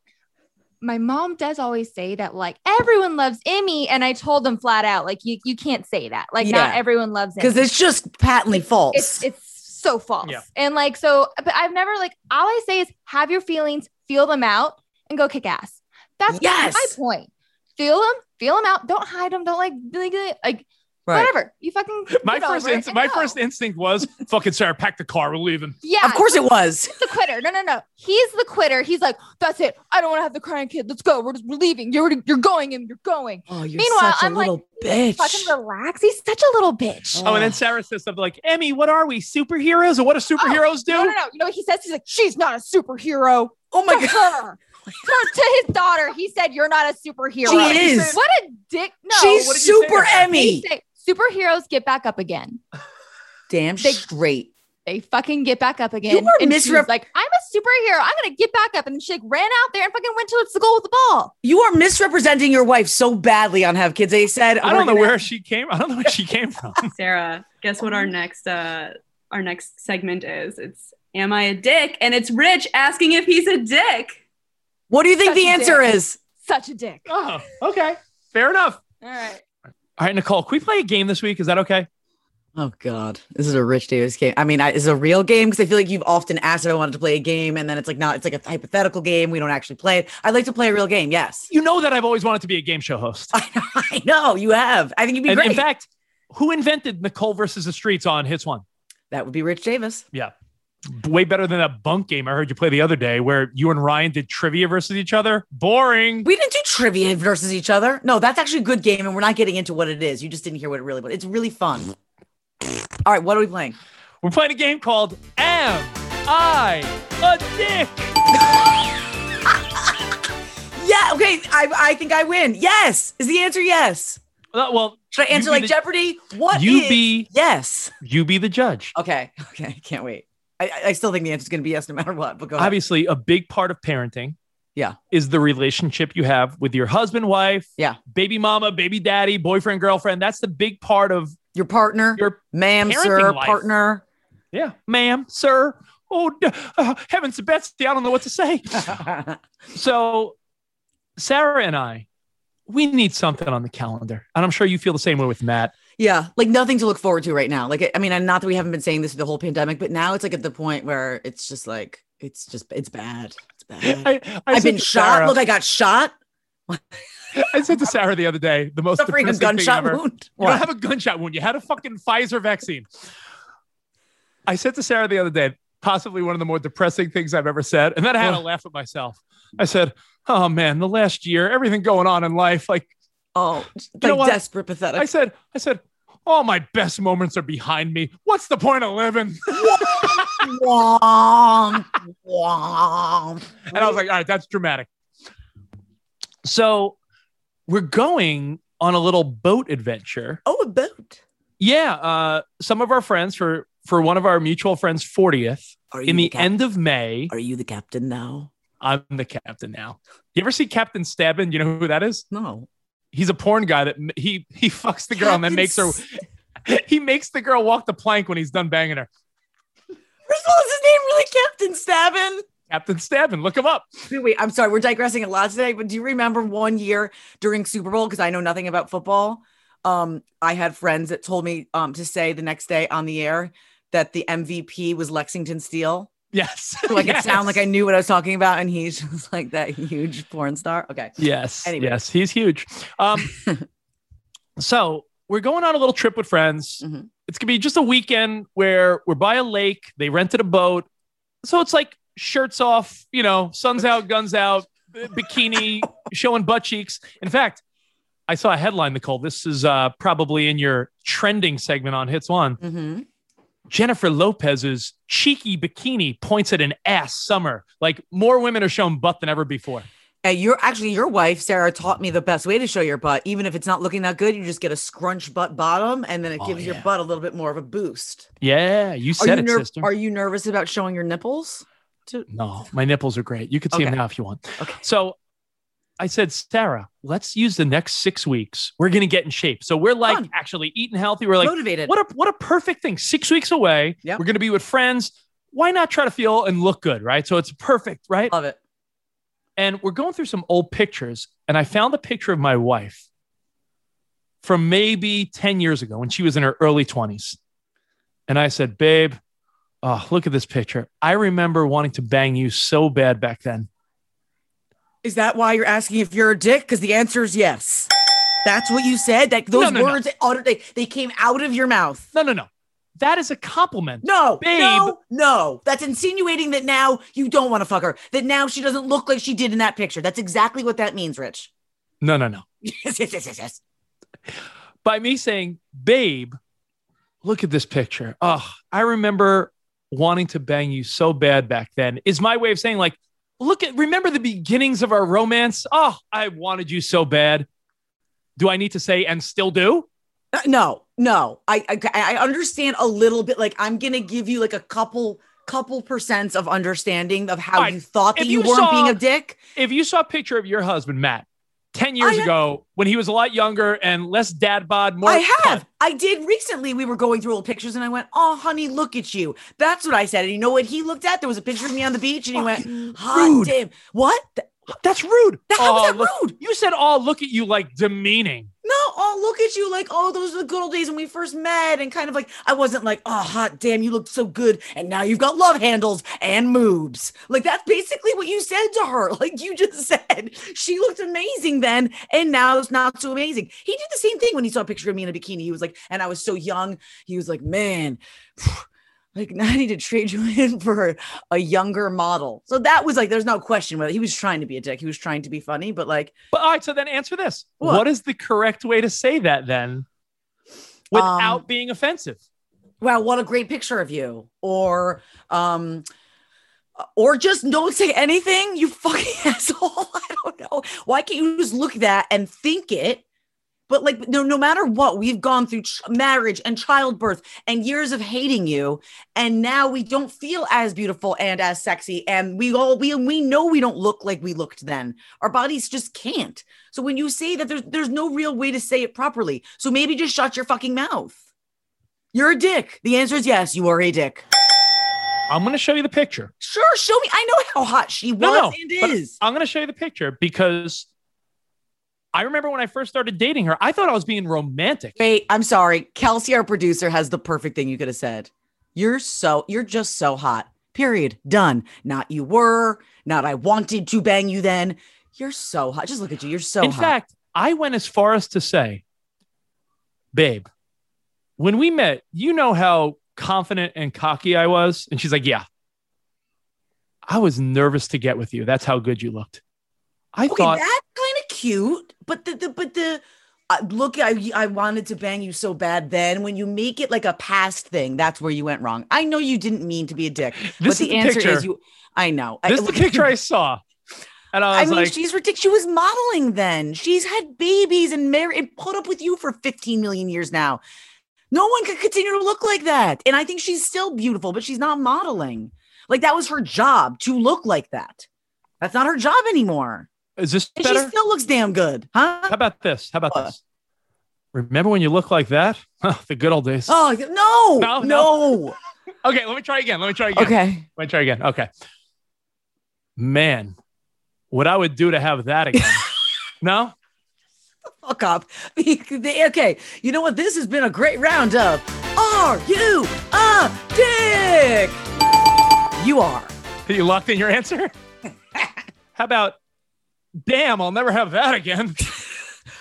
[SPEAKER 8] My mom does always say that like everyone loves Emmy, and I told them flat out like you you can't say that. Like not everyone loves Emmy.
[SPEAKER 1] because it's just patently false.
[SPEAKER 8] it's it's so false.
[SPEAKER 2] Yeah.
[SPEAKER 8] And like so, but I've never like all I say is have your feelings, feel them out, and go kick ass. That's
[SPEAKER 1] Yes.
[SPEAKER 8] my point. Feel them, feel them out. Don't hide them. Don't like like, like
[SPEAKER 1] Right.
[SPEAKER 8] whatever. You fucking
[SPEAKER 2] My first,
[SPEAKER 8] over
[SPEAKER 2] inst- my
[SPEAKER 8] go.
[SPEAKER 2] first instinct was, "Fucking Sarah, pack the car. We're leaving."
[SPEAKER 8] yeah.
[SPEAKER 1] Of course it was.
[SPEAKER 8] The quitter. No, no, no. He's the quitter. He's like, that's it. I don't want to have the crying kid. Let's go. We're just we're leaving. You're you're going and you're going.
[SPEAKER 1] Oh, you're
[SPEAKER 8] Meanwhile,
[SPEAKER 1] such a
[SPEAKER 8] I'm like,
[SPEAKER 1] little bitch.
[SPEAKER 8] Fucking relax. He's such a little bitch.
[SPEAKER 2] Oh, and then Sarah says something like, "Emmy, what are we? Superheroes? Or what do oh, superheroes do?"
[SPEAKER 8] No, no, no. You know what he says? He's like, she's not a superhero.
[SPEAKER 1] Oh my god.
[SPEAKER 8] her. To, to his daughter, he said, "You're not a superhero."
[SPEAKER 1] She is.
[SPEAKER 8] What a dick! No,
[SPEAKER 1] She's
[SPEAKER 2] what did say
[SPEAKER 1] super? Emmy.
[SPEAKER 8] He said, superheroes get back up again.
[SPEAKER 1] Damn
[SPEAKER 8] They-
[SPEAKER 1] straight.
[SPEAKER 8] They fucking get back up again.
[SPEAKER 1] You are
[SPEAKER 8] and
[SPEAKER 1] misrep-
[SPEAKER 8] like, I'm a superhero. I'm gonna get back up. And she like ran out there and fucking went to the goal with the ball.
[SPEAKER 1] You are misrepresenting your wife so badly on Have Kids. They said
[SPEAKER 2] I don't know
[SPEAKER 1] gonna-
[SPEAKER 2] where she came. I don't know where she came from.
[SPEAKER 4] Sarah, guess what our next uh our next segment is? It's Am I a Dick? And it's Rich asking if he's a dick.
[SPEAKER 1] What do you think
[SPEAKER 8] Such
[SPEAKER 1] the answer
[SPEAKER 8] dick.
[SPEAKER 1] is?
[SPEAKER 8] Such a dick.
[SPEAKER 2] oh, okay, fair enough.
[SPEAKER 8] All right.
[SPEAKER 2] All right, Nicole, can we play a game this week? Is that okay?
[SPEAKER 1] Oh God, this is a Rich Davis game. I mean, I, it's a real game because I feel like you've often asked if I wanted to play a game, and then it's like not. It's like a hypothetical game. We don't actually play it. I'd like to play a real game. Yes,
[SPEAKER 2] You know that I've always wanted to be a game show host.
[SPEAKER 1] I know you have. I think you'd be
[SPEAKER 2] And
[SPEAKER 1] great.
[SPEAKER 2] in fact, who invented Nicole versus the Streets on Hits One?
[SPEAKER 1] that would be Rich Davis.
[SPEAKER 2] Yeah. Way better than that bunk game I heard you play the other day where you and Ryan did trivia versus each other. Boring.
[SPEAKER 1] We didn't do trivia versus each other. No, that's actually a good game, and we're not getting into what it is. You just didn't hear what it really was. It's really fun. All right, what are we playing?
[SPEAKER 2] We're playing a game called Am I a Dick?
[SPEAKER 1] Yeah, okay. I I think I win. Yes. Is the answer yes?
[SPEAKER 2] Uh, well,
[SPEAKER 1] Should I answer like
[SPEAKER 2] the-
[SPEAKER 1] Jeopardy? What
[SPEAKER 2] you
[SPEAKER 1] is-
[SPEAKER 2] be-
[SPEAKER 1] yes?
[SPEAKER 2] You be the judge.
[SPEAKER 1] Okay. Okay. Can't wait. I, I- still think the answer is going to be yes no matter what. But go ahead.
[SPEAKER 2] Obviously, a big part of parenting
[SPEAKER 1] Yeah.
[SPEAKER 2] is the relationship you have with your husband, wife,
[SPEAKER 1] Yeah.
[SPEAKER 2] baby mama, baby daddy, boyfriend, girlfriend. That's the big part of
[SPEAKER 1] Your partner,
[SPEAKER 2] your
[SPEAKER 1] ma'am, sir,
[SPEAKER 2] life.
[SPEAKER 1] partner.
[SPEAKER 2] yeah, ma'am, sir. Oh, uh, heavens to Betsy, I don't know what to say. So, Sarah and I, we need something on the calendar, and I'm sure you feel the same way with Matt.
[SPEAKER 1] Yeah, like nothing to look forward to right now. Like, I mean, not that we haven't been saying this the whole pandemic, but now it's like at the point where it's just like it's just it's bad. It's bad.
[SPEAKER 2] I, I
[SPEAKER 1] I've been shot.
[SPEAKER 2] Sarah-
[SPEAKER 1] Look, I got shot.
[SPEAKER 2] I said to Sarah the other day, the most
[SPEAKER 1] Suffering a gunshot
[SPEAKER 2] ever.
[SPEAKER 1] wound.
[SPEAKER 2] You don't have a gunshot wound. You had a fucking Pfizer vaccine. I said to Sarah the other day, possibly one of the more depressing things I've ever said. And then I had to
[SPEAKER 1] Ugh.
[SPEAKER 2] laugh at myself. I said, Oh man, the last year, everything going on in life. Like,
[SPEAKER 1] Oh, like
[SPEAKER 2] what?
[SPEAKER 1] desperate, pathetic.
[SPEAKER 2] I said, I said, all my best moments are behind me. What's the point of living?
[SPEAKER 1] Womp, womp.
[SPEAKER 2] And I was like, all right, that's dramatic. So we're going on a little boat adventure.
[SPEAKER 1] Oh, a boat.
[SPEAKER 2] Yeah. Uh, some of our friends for for one of our mutual friends' 40th
[SPEAKER 1] Are you
[SPEAKER 2] in the
[SPEAKER 1] cap-
[SPEAKER 2] end of May.
[SPEAKER 1] Are you the captain now?
[SPEAKER 2] I'm the captain now. You ever see Captain Stabbin? You know who that is?
[SPEAKER 1] No.
[SPEAKER 2] He's a porn guy that he he fucks the girl and then makes her he makes the girl walk the plank when he's done banging her.
[SPEAKER 1] First of all, is his name really Captain Stabbin?
[SPEAKER 2] Captain Stabbin. Look him up.
[SPEAKER 1] Wait, wait, I'm sorry, we're digressing a lot today, but do you remember one year during Super Bowl? Because I know nothing about football. Um, I had friends that told me um to say the next day on the air that the MVP was Lexington Steele.
[SPEAKER 2] Yes.
[SPEAKER 1] like
[SPEAKER 2] Yes.
[SPEAKER 1] sound like I knew what I was talking about, and he's just like that huge porn star. Okay.
[SPEAKER 2] Yes.
[SPEAKER 1] Anyway.
[SPEAKER 2] Yes, he's huge. Um, so we're going on a little trip with friends.
[SPEAKER 1] Mhm.
[SPEAKER 2] It's gonna be just a weekend where we're by a lake. They rented a boat, so it's like shirts off, you know, sun's out, guns out, bikini, showing butt cheeks. In fact, I saw a headline, Nicole. This is uh, probably in your trending segment on Hits One.
[SPEAKER 1] Mm-hmm.
[SPEAKER 2] Jennifer Lopez's cheeky bikini points at an ass summer. Like more women are showing butt than ever before.
[SPEAKER 1] Uh, you're actually your wife, Sarah, taught me the best way to show your butt. Even if it's not looking that good, you just get a scrunch butt bottom, and then it
[SPEAKER 2] Oh,
[SPEAKER 1] gives your butt a little bit more of a boost.
[SPEAKER 2] Yeah, you
[SPEAKER 1] Are
[SPEAKER 2] said
[SPEAKER 1] you,
[SPEAKER 2] it,
[SPEAKER 1] ner-
[SPEAKER 2] sister.
[SPEAKER 1] are you nervous about showing your nipples? To-
[SPEAKER 2] No, my nipples are great. You can see them now if you want.
[SPEAKER 1] Okay.
[SPEAKER 2] So I said, Sarah, let's use the next six weeks. We're gonna get in shape. So we're like
[SPEAKER 1] Fun.
[SPEAKER 2] actually eating healthy. We're like,
[SPEAKER 1] Motivated.
[SPEAKER 2] what a what a perfect thing. Six weeks away.
[SPEAKER 1] Yep.
[SPEAKER 2] We're gonna be with friends. Why not try to feel and look good, right? So it's perfect, right?
[SPEAKER 1] Love it.
[SPEAKER 2] And we're going through some old pictures, and I found a picture of my wife from maybe 10 years ago when she was in her early 20s. And I said, Babe, oh, look at this picture. I remember wanting to bang you so bad back then.
[SPEAKER 1] Is that why you're asking if you're a dick? Because the answer is yes. That's what you said. That those
[SPEAKER 2] no, no.
[SPEAKER 1] words uttered, they, they came out of your mouth.
[SPEAKER 2] No, no, no. That is a compliment.
[SPEAKER 1] No,
[SPEAKER 2] Babe.
[SPEAKER 1] no, no. That's insinuating that now you don't want to fuck her. That now she doesn't look like she did in that picture. That's exactly what that means, Rich.
[SPEAKER 2] No, no, no.
[SPEAKER 1] Yes, yes, yes, yes, yes.
[SPEAKER 2] By me saying, Babe, look at this picture. Oh, I remember wanting to bang you so bad back then, is my way of saying, like, look at, remember the beginnings of our romance? Oh, I wanted you so bad. Do I need to say, and still do?
[SPEAKER 1] Uh, no, no. I, I I understand a little bit. Like I'm gonna give you like a couple couple percents of understanding of how
[SPEAKER 2] right,
[SPEAKER 1] you thought that
[SPEAKER 2] if
[SPEAKER 1] you,
[SPEAKER 2] you
[SPEAKER 1] weren't
[SPEAKER 2] saw-
[SPEAKER 1] being a dick.
[SPEAKER 2] If you saw a picture of your husband, Matt, 10 years
[SPEAKER 1] have-
[SPEAKER 2] ago when he was a lot younger and less dad bod, more.
[SPEAKER 1] I have. I did recently. We were going through old pictures, and I went, "Oh, honey, look at you." That's what I said. And you know what he looked at? There was a picture of me on the beach, and he went, "Hot damn, what?
[SPEAKER 2] That's rude.
[SPEAKER 1] How was that
[SPEAKER 2] look-
[SPEAKER 1] rude?
[SPEAKER 2] You said, oh, look at you like demeaning.
[SPEAKER 1] Look at you. Like, oh, those are the good old days when we first met. And kind of like, I wasn't like, oh, hot damn, you look so good. And now you've got love handles and moves. Like, that's basically what you said to her. Like, you just said she looked amazing then. And now it's not so amazing. He did the same thing when he saw a picture of me in a bikini. He was like, and I was so young. He was like, man, like, now I need to trade you in for a younger model. So that was like, there's no question whether he was trying to be a dick. He was trying to be funny, but like,
[SPEAKER 2] But all right, so then answer this.
[SPEAKER 1] What?
[SPEAKER 2] what is the correct way to say that then without
[SPEAKER 1] Um,
[SPEAKER 2] being offensive?
[SPEAKER 1] wow what a great picture of you or um or just don't say anything you fucking asshole i don't know why can't you just look at that and think it but like no no matter what we've gone through ch- marriage and childbirth and years of hating you and now we don't feel as beautiful and as sexy and we all we we know we don't look like we looked then our bodies just can't so when you say that there's there's no real way to say it properly so maybe just shut your fucking mouth you're a dick. The answer is yes, you are a dick.
[SPEAKER 2] I'm going to show you the picture.
[SPEAKER 1] Sure, show me. I know how hot she was
[SPEAKER 2] No, no,
[SPEAKER 1] and is.
[SPEAKER 2] I'm going to show you the picture because I remember when I first started dating her, I thought I was being romantic.
[SPEAKER 1] Wait, I'm sorry. Kelsey, our producer, has the perfect thing you could have said. You're so, you're just so hot. Period. Done. Not you were, not I wanted to bang you then. You're so hot. Just look at you. You're so
[SPEAKER 2] In
[SPEAKER 1] hot.
[SPEAKER 2] fact, I went as far as to say, babe, when we met, you know how confident and cocky I was? And she's like, yeah. I was nervous to get with you. That's how good you looked. I
[SPEAKER 1] okay,
[SPEAKER 2] thought,
[SPEAKER 1] of cute, but the, the but the uh, look, I I wanted to bang you so bad. Then when you make it like a past thing, that's where you went wrong. I know you didn't mean to be a dick, but
[SPEAKER 2] This
[SPEAKER 1] the,
[SPEAKER 2] is the
[SPEAKER 1] answer
[SPEAKER 2] picture.
[SPEAKER 1] is you. I know.
[SPEAKER 2] this is the picture I saw. And I
[SPEAKER 1] I
[SPEAKER 2] was
[SPEAKER 1] mean,
[SPEAKER 2] like,
[SPEAKER 1] she's ridiculous. She was modeling then. She's had babies and married and put up with you for 15 million years now. No one could continue to look like that. And I think she's still beautiful, but she's not modeling. Like that was her job to look like that. That's not her job anymore.
[SPEAKER 2] Is this
[SPEAKER 1] And
[SPEAKER 2] better?
[SPEAKER 1] she still looks damn good, huh?
[SPEAKER 2] How about this? How about this? Remember when you look like that? Oh, the good old days.
[SPEAKER 1] Oh no,
[SPEAKER 2] No,
[SPEAKER 1] no,
[SPEAKER 2] Okay, let me try again. Let me try again.
[SPEAKER 1] Okay.
[SPEAKER 2] Let me try again. Okay. Man, what I would do to have that again. no?
[SPEAKER 1] Fuck up. okay, you know what? This has been a great round of Are You a Dick? You are.
[SPEAKER 2] You locked in your answer? How about damn, I'll never have that again.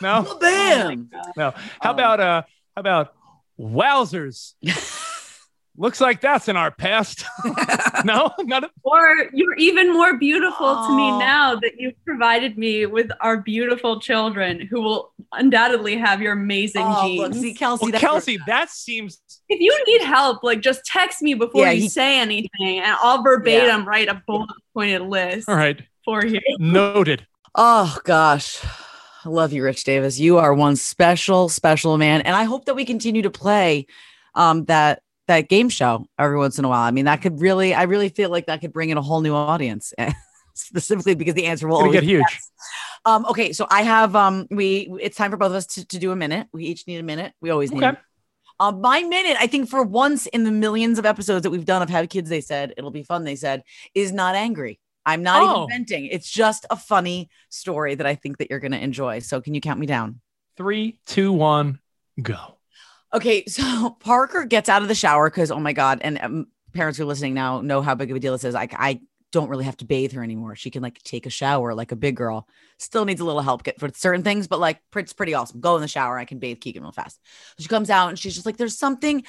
[SPEAKER 2] No?
[SPEAKER 1] Well, bam.
[SPEAKER 2] No. How about uh how about wowzers? Looks like that's in our past. no, not a-
[SPEAKER 4] Or you're even more beautiful to
[SPEAKER 1] Oh.
[SPEAKER 4] me now that you've provided me with our beautiful children who will undoubtedly have your amazing
[SPEAKER 1] Oh,
[SPEAKER 4] genes.
[SPEAKER 1] look, see, Kelsey,
[SPEAKER 2] well,
[SPEAKER 1] that's
[SPEAKER 2] Kelsey, that seems
[SPEAKER 4] if you need help, like just text me before
[SPEAKER 1] Yeah,
[SPEAKER 4] you
[SPEAKER 1] he-
[SPEAKER 4] say anything and I'll verbatim write a bullet pointed list
[SPEAKER 2] all right.
[SPEAKER 4] for you.
[SPEAKER 2] Noted.
[SPEAKER 1] Oh gosh. I love you, Rich Davis. You are one special, special man. And I hope that we continue to play um that that game show every once in a while. I mean, that could really, I really feel like that could bring in a whole new audience. Specifically because the answer will always
[SPEAKER 2] get huge.
[SPEAKER 1] yes. Um, okay, so I have um we it's time for both of us to, to do a minute. We each need a minute. We always need
[SPEAKER 2] Okay.
[SPEAKER 1] um, my minute, I think for once in the millions of episodes that we've done of Have Kids, they said, it'll be fun, they said, is not angry. I'm not
[SPEAKER 2] Oh.
[SPEAKER 1] even venting. It's just a funny story that I think that you're going to enjoy. So can you count me down?
[SPEAKER 2] Three, two, one, go.
[SPEAKER 1] Okay, so Parker gets out of the shower because, oh my God, and um, parents who are listening now know how big of a deal this is. Like, I don't really have to bathe her anymore. She can like take a shower like a big girl. Still needs a little help get for certain things, but like it's pretty awesome. Go in the shower. I can bathe Keegan real fast. She comes out and she's just like, "There's something,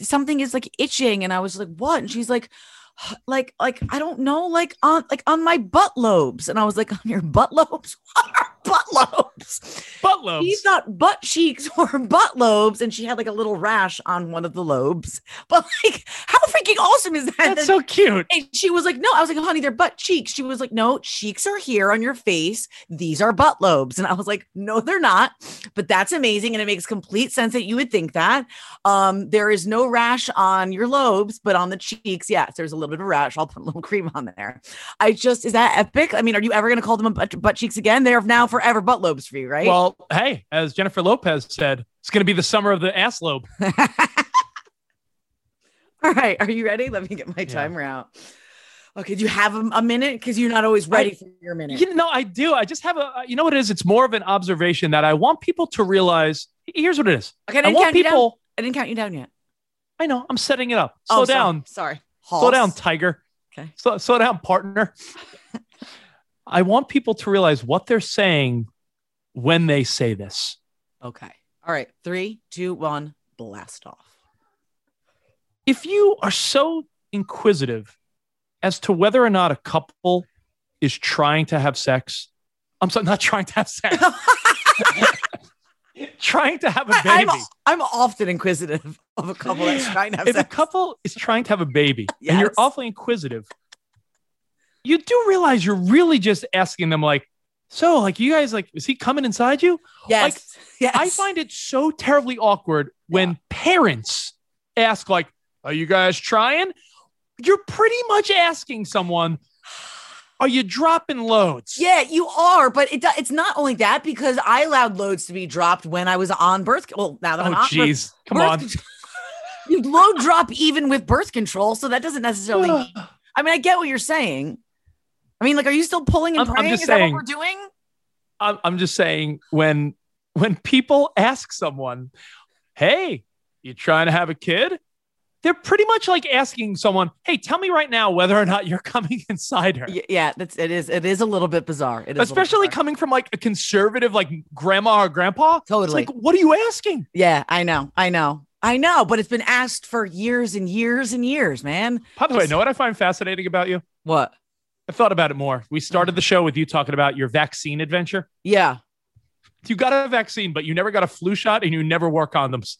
[SPEAKER 1] something is like itching," and I was like, "What?" And she's like. Like, like I don't know, like on, like on my butt lobes, and I was like, on your butt lobes. Butt lobes?
[SPEAKER 2] Butt lobes.
[SPEAKER 1] She thought butt cheeks were butt lobes, and she had like a little rash on one of the lobes. But like, how freaking awesome is that?
[SPEAKER 2] That's so cute.
[SPEAKER 1] And she was like, "No," I was like, "Honey, they're butt cheeks." She was like, "No, cheeks are here on your face. These are butt lobes." And I was like, "No, they're not." But that's amazing, and it makes complete sense that you would think that. Um, there is no rash on your lobes, but on the cheeks, yes, there's a little bit of rash. I'll put a little cream on there. I just is that epic? I mean, are you ever going to call them butt, butt cheeks again? They're now forever butt lobes for you, right?
[SPEAKER 2] Well, hey, as Jennifer Lopez said, it's going to be the summer of the ass lobe.
[SPEAKER 1] All right, are you ready? Let me get my timer out. Okay, do you have a, a minute? Because you're not always ready
[SPEAKER 2] I-
[SPEAKER 1] for your minute.
[SPEAKER 2] You know, I do. I just have a, uh, you know what it is? It's more of an observation that I want people to realize. Here's what it is.
[SPEAKER 1] Okay, I
[SPEAKER 2] I
[SPEAKER 1] didn't
[SPEAKER 2] want
[SPEAKER 1] count you down.
[SPEAKER 2] people.
[SPEAKER 1] I didn't count you down yet.
[SPEAKER 2] I know. I'm setting it up. Slow
[SPEAKER 1] Oh,
[SPEAKER 2] down.
[SPEAKER 1] Sorry.
[SPEAKER 2] Slow down, Tiger.
[SPEAKER 1] Okay.
[SPEAKER 2] Slow, slow down, partner. I want people to realize what they're saying when they say this.
[SPEAKER 1] Okay. All right. Three, two, one, blast off.
[SPEAKER 2] If you are so inquisitive as to whether or not a couple is trying to have sex, I'm sorry, not trying to have sex, trying to have a baby.
[SPEAKER 1] I'm, I'm often inquisitive of a couple that's trying to have
[SPEAKER 2] if a couple is trying to have a baby and you're awfully inquisitive, you do realize you're really just asking them, like, so, like, you guys, like, is he coming inside you?
[SPEAKER 1] yes.
[SPEAKER 2] Like,
[SPEAKER 1] yes.
[SPEAKER 2] I find it so terribly awkward when parents ask, like, are you guys trying? You're pretty much asking someone, are you dropping loads?
[SPEAKER 1] Yeah, you are, but it, it's not only that because I allowed loads to be dropped when I was on birth. Well, now that I'm
[SPEAKER 2] Oh,
[SPEAKER 1] on birth-
[SPEAKER 2] jeez. Come on.
[SPEAKER 1] control- you load drop even with birth control, so that doesn't necessarily. I mean, I get what you're saying. I mean, like, are you still pulling and
[SPEAKER 2] I'm- I'm
[SPEAKER 1] praying?
[SPEAKER 2] just
[SPEAKER 1] Is that
[SPEAKER 2] saying.
[SPEAKER 1] what we're doing?
[SPEAKER 2] I'm, I'm just saying when when people ask someone, "Hey, you trying to have a kid?" They're pretty much like asking someone, "Hey, tell me right now whether or not you're coming inside her."
[SPEAKER 1] Y- Yeah, that's it. Is it is a little bit bizarre? It is
[SPEAKER 2] Especially
[SPEAKER 1] bizarre.
[SPEAKER 2] coming from like a conservative, like grandma or grandpa. It's
[SPEAKER 1] Totally.
[SPEAKER 2] like, what are you asking?
[SPEAKER 1] Yeah, I know, I know, I know. But it's been asked for years and years and years, man.
[SPEAKER 2] By the way, know what I find fascinating about you?
[SPEAKER 1] What?
[SPEAKER 2] I thought about it more. We started the show with you talking about your vaccine adventure.
[SPEAKER 1] Yeah.
[SPEAKER 2] You got a vaccine, but you never got a flu shot and you never wore condoms.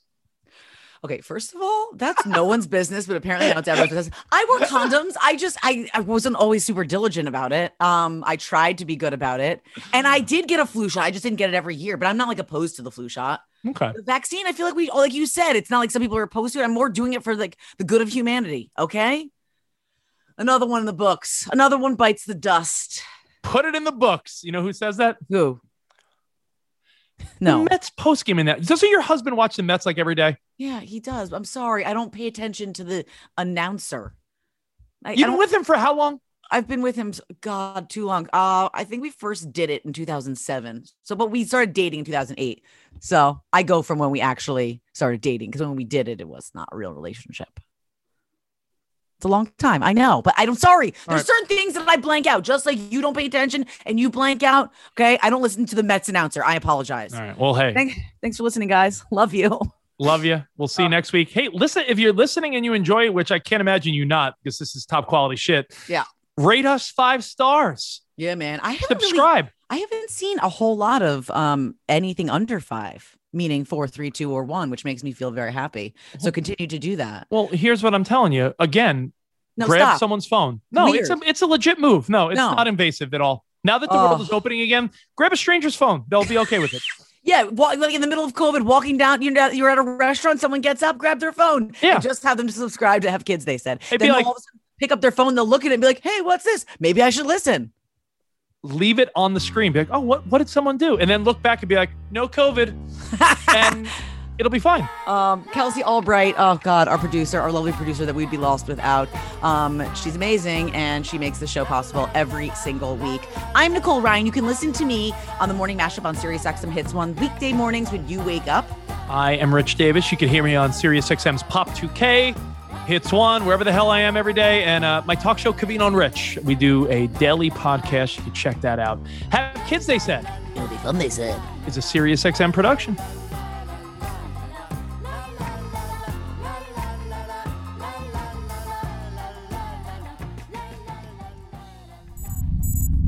[SPEAKER 1] Okay, first of all, that's no one's business, but apparently now it's everyone's business. I wore condoms. I just I, I wasn't always super diligent about it. Um, I tried to be good about it. And I did get a flu shot. I just didn't get it every year, but I'm not like opposed to the flu shot.
[SPEAKER 2] Okay.
[SPEAKER 1] The vaccine, I feel like we like you said, it's not like some people are opposed to it. I'm more doing it for like the good of humanity. Okay. Another one in the books. Another one bites the dust.
[SPEAKER 2] Put it in the books. You know who says that?
[SPEAKER 1] Who? No.
[SPEAKER 2] The Mets post game in that. Doesn't your husband watch the Mets like every day?
[SPEAKER 1] Yeah, he does. I'm sorry. I don't pay attention to the announcer. I, I
[SPEAKER 2] You've been with him for how long?
[SPEAKER 1] I've been with him, God, too long. Uh, I think we first did it in 2007. So, but we started dating in 2008. So I go from when we actually started dating because when we did it, it was not a real relationship. It's a long time. I know, but I'm sorry. There's
[SPEAKER 2] right.
[SPEAKER 1] certain things that I blank out, just like you don't pay attention and you blank out. Okay. I don't listen to the Mets announcer. I apologize.
[SPEAKER 2] All right. Well, hey,
[SPEAKER 1] Thank, thanks for listening, guys. Love you.
[SPEAKER 2] love you. We'll see you next week. Hey, listen, if you're listening and you enjoy it, which I can't imagine you not, because this is top quality shit.
[SPEAKER 1] Yeah.
[SPEAKER 2] Rate us five stars.
[SPEAKER 1] Yeah, man. I haven't really-
[SPEAKER 2] Subscribe.
[SPEAKER 1] I haven't seen a whole lot of um anything under five, meaning four, three, two, or one, which makes me feel very happy. Uh-huh. So continue to do that.
[SPEAKER 2] Well, here's what I'm telling you. Again,
[SPEAKER 1] No,
[SPEAKER 2] grab
[SPEAKER 1] stop.
[SPEAKER 2] someone's phone. No, it's a it's a legit move. No, it's
[SPEAKER 1] No.
[SPEAKER 2] not invasive at all. Now that the world is opening again, grab a stranger's phone. They'll be okay with it.
[SPEAKER 1] Yeah, wa- like in the middle of COVID, walking down, you're at, you're at a restaurant, someone gets up, grab their phone.
[SPEAKER 2] Yeah.
[SPEAKER 1] And just have them subscribe to have kids, they said.
[SPEAKER 2] It'd be
[SPEAKER 1] then
[SPEAKER 2] like-
[SPEAKER 1] all of a sudden pick up their phone, they'll look at it and be like, hey, what's this? Maybe I should listen.
[SPEAKER 2] Leave it on the screen. Be like, oh, what what did someone do? And then look back and be like, no COVID, and it'll be fine.
[SPEAKER 1] Um, Kelsey Albright, oh God, our producer, our lovely producer that we'd be lost without. Um, she's amazing and she makes the show possible every single week. I'm Nicole Ryan. You can listen to me on the morning mashup on Sirius XM Hits One weekday mornings when you wake up.
[SPEAKER 2] I am Rich Davis. You can hear me on SiriusXM's Pop 2K, Hits One, wherever the hell I am every day, and uh, my talk show Kaveen on Rich. We do a daily podcast. You can check that out. Have kids, they said.
[SPEAKER 1] It'll be fun, they said.
[SPEAKER 2] It's a SiriusXM production.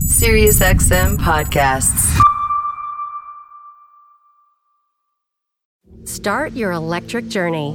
[SPEAKER 9] SiriusXM podcasts.
[SPEAKER 10] Start your electric journey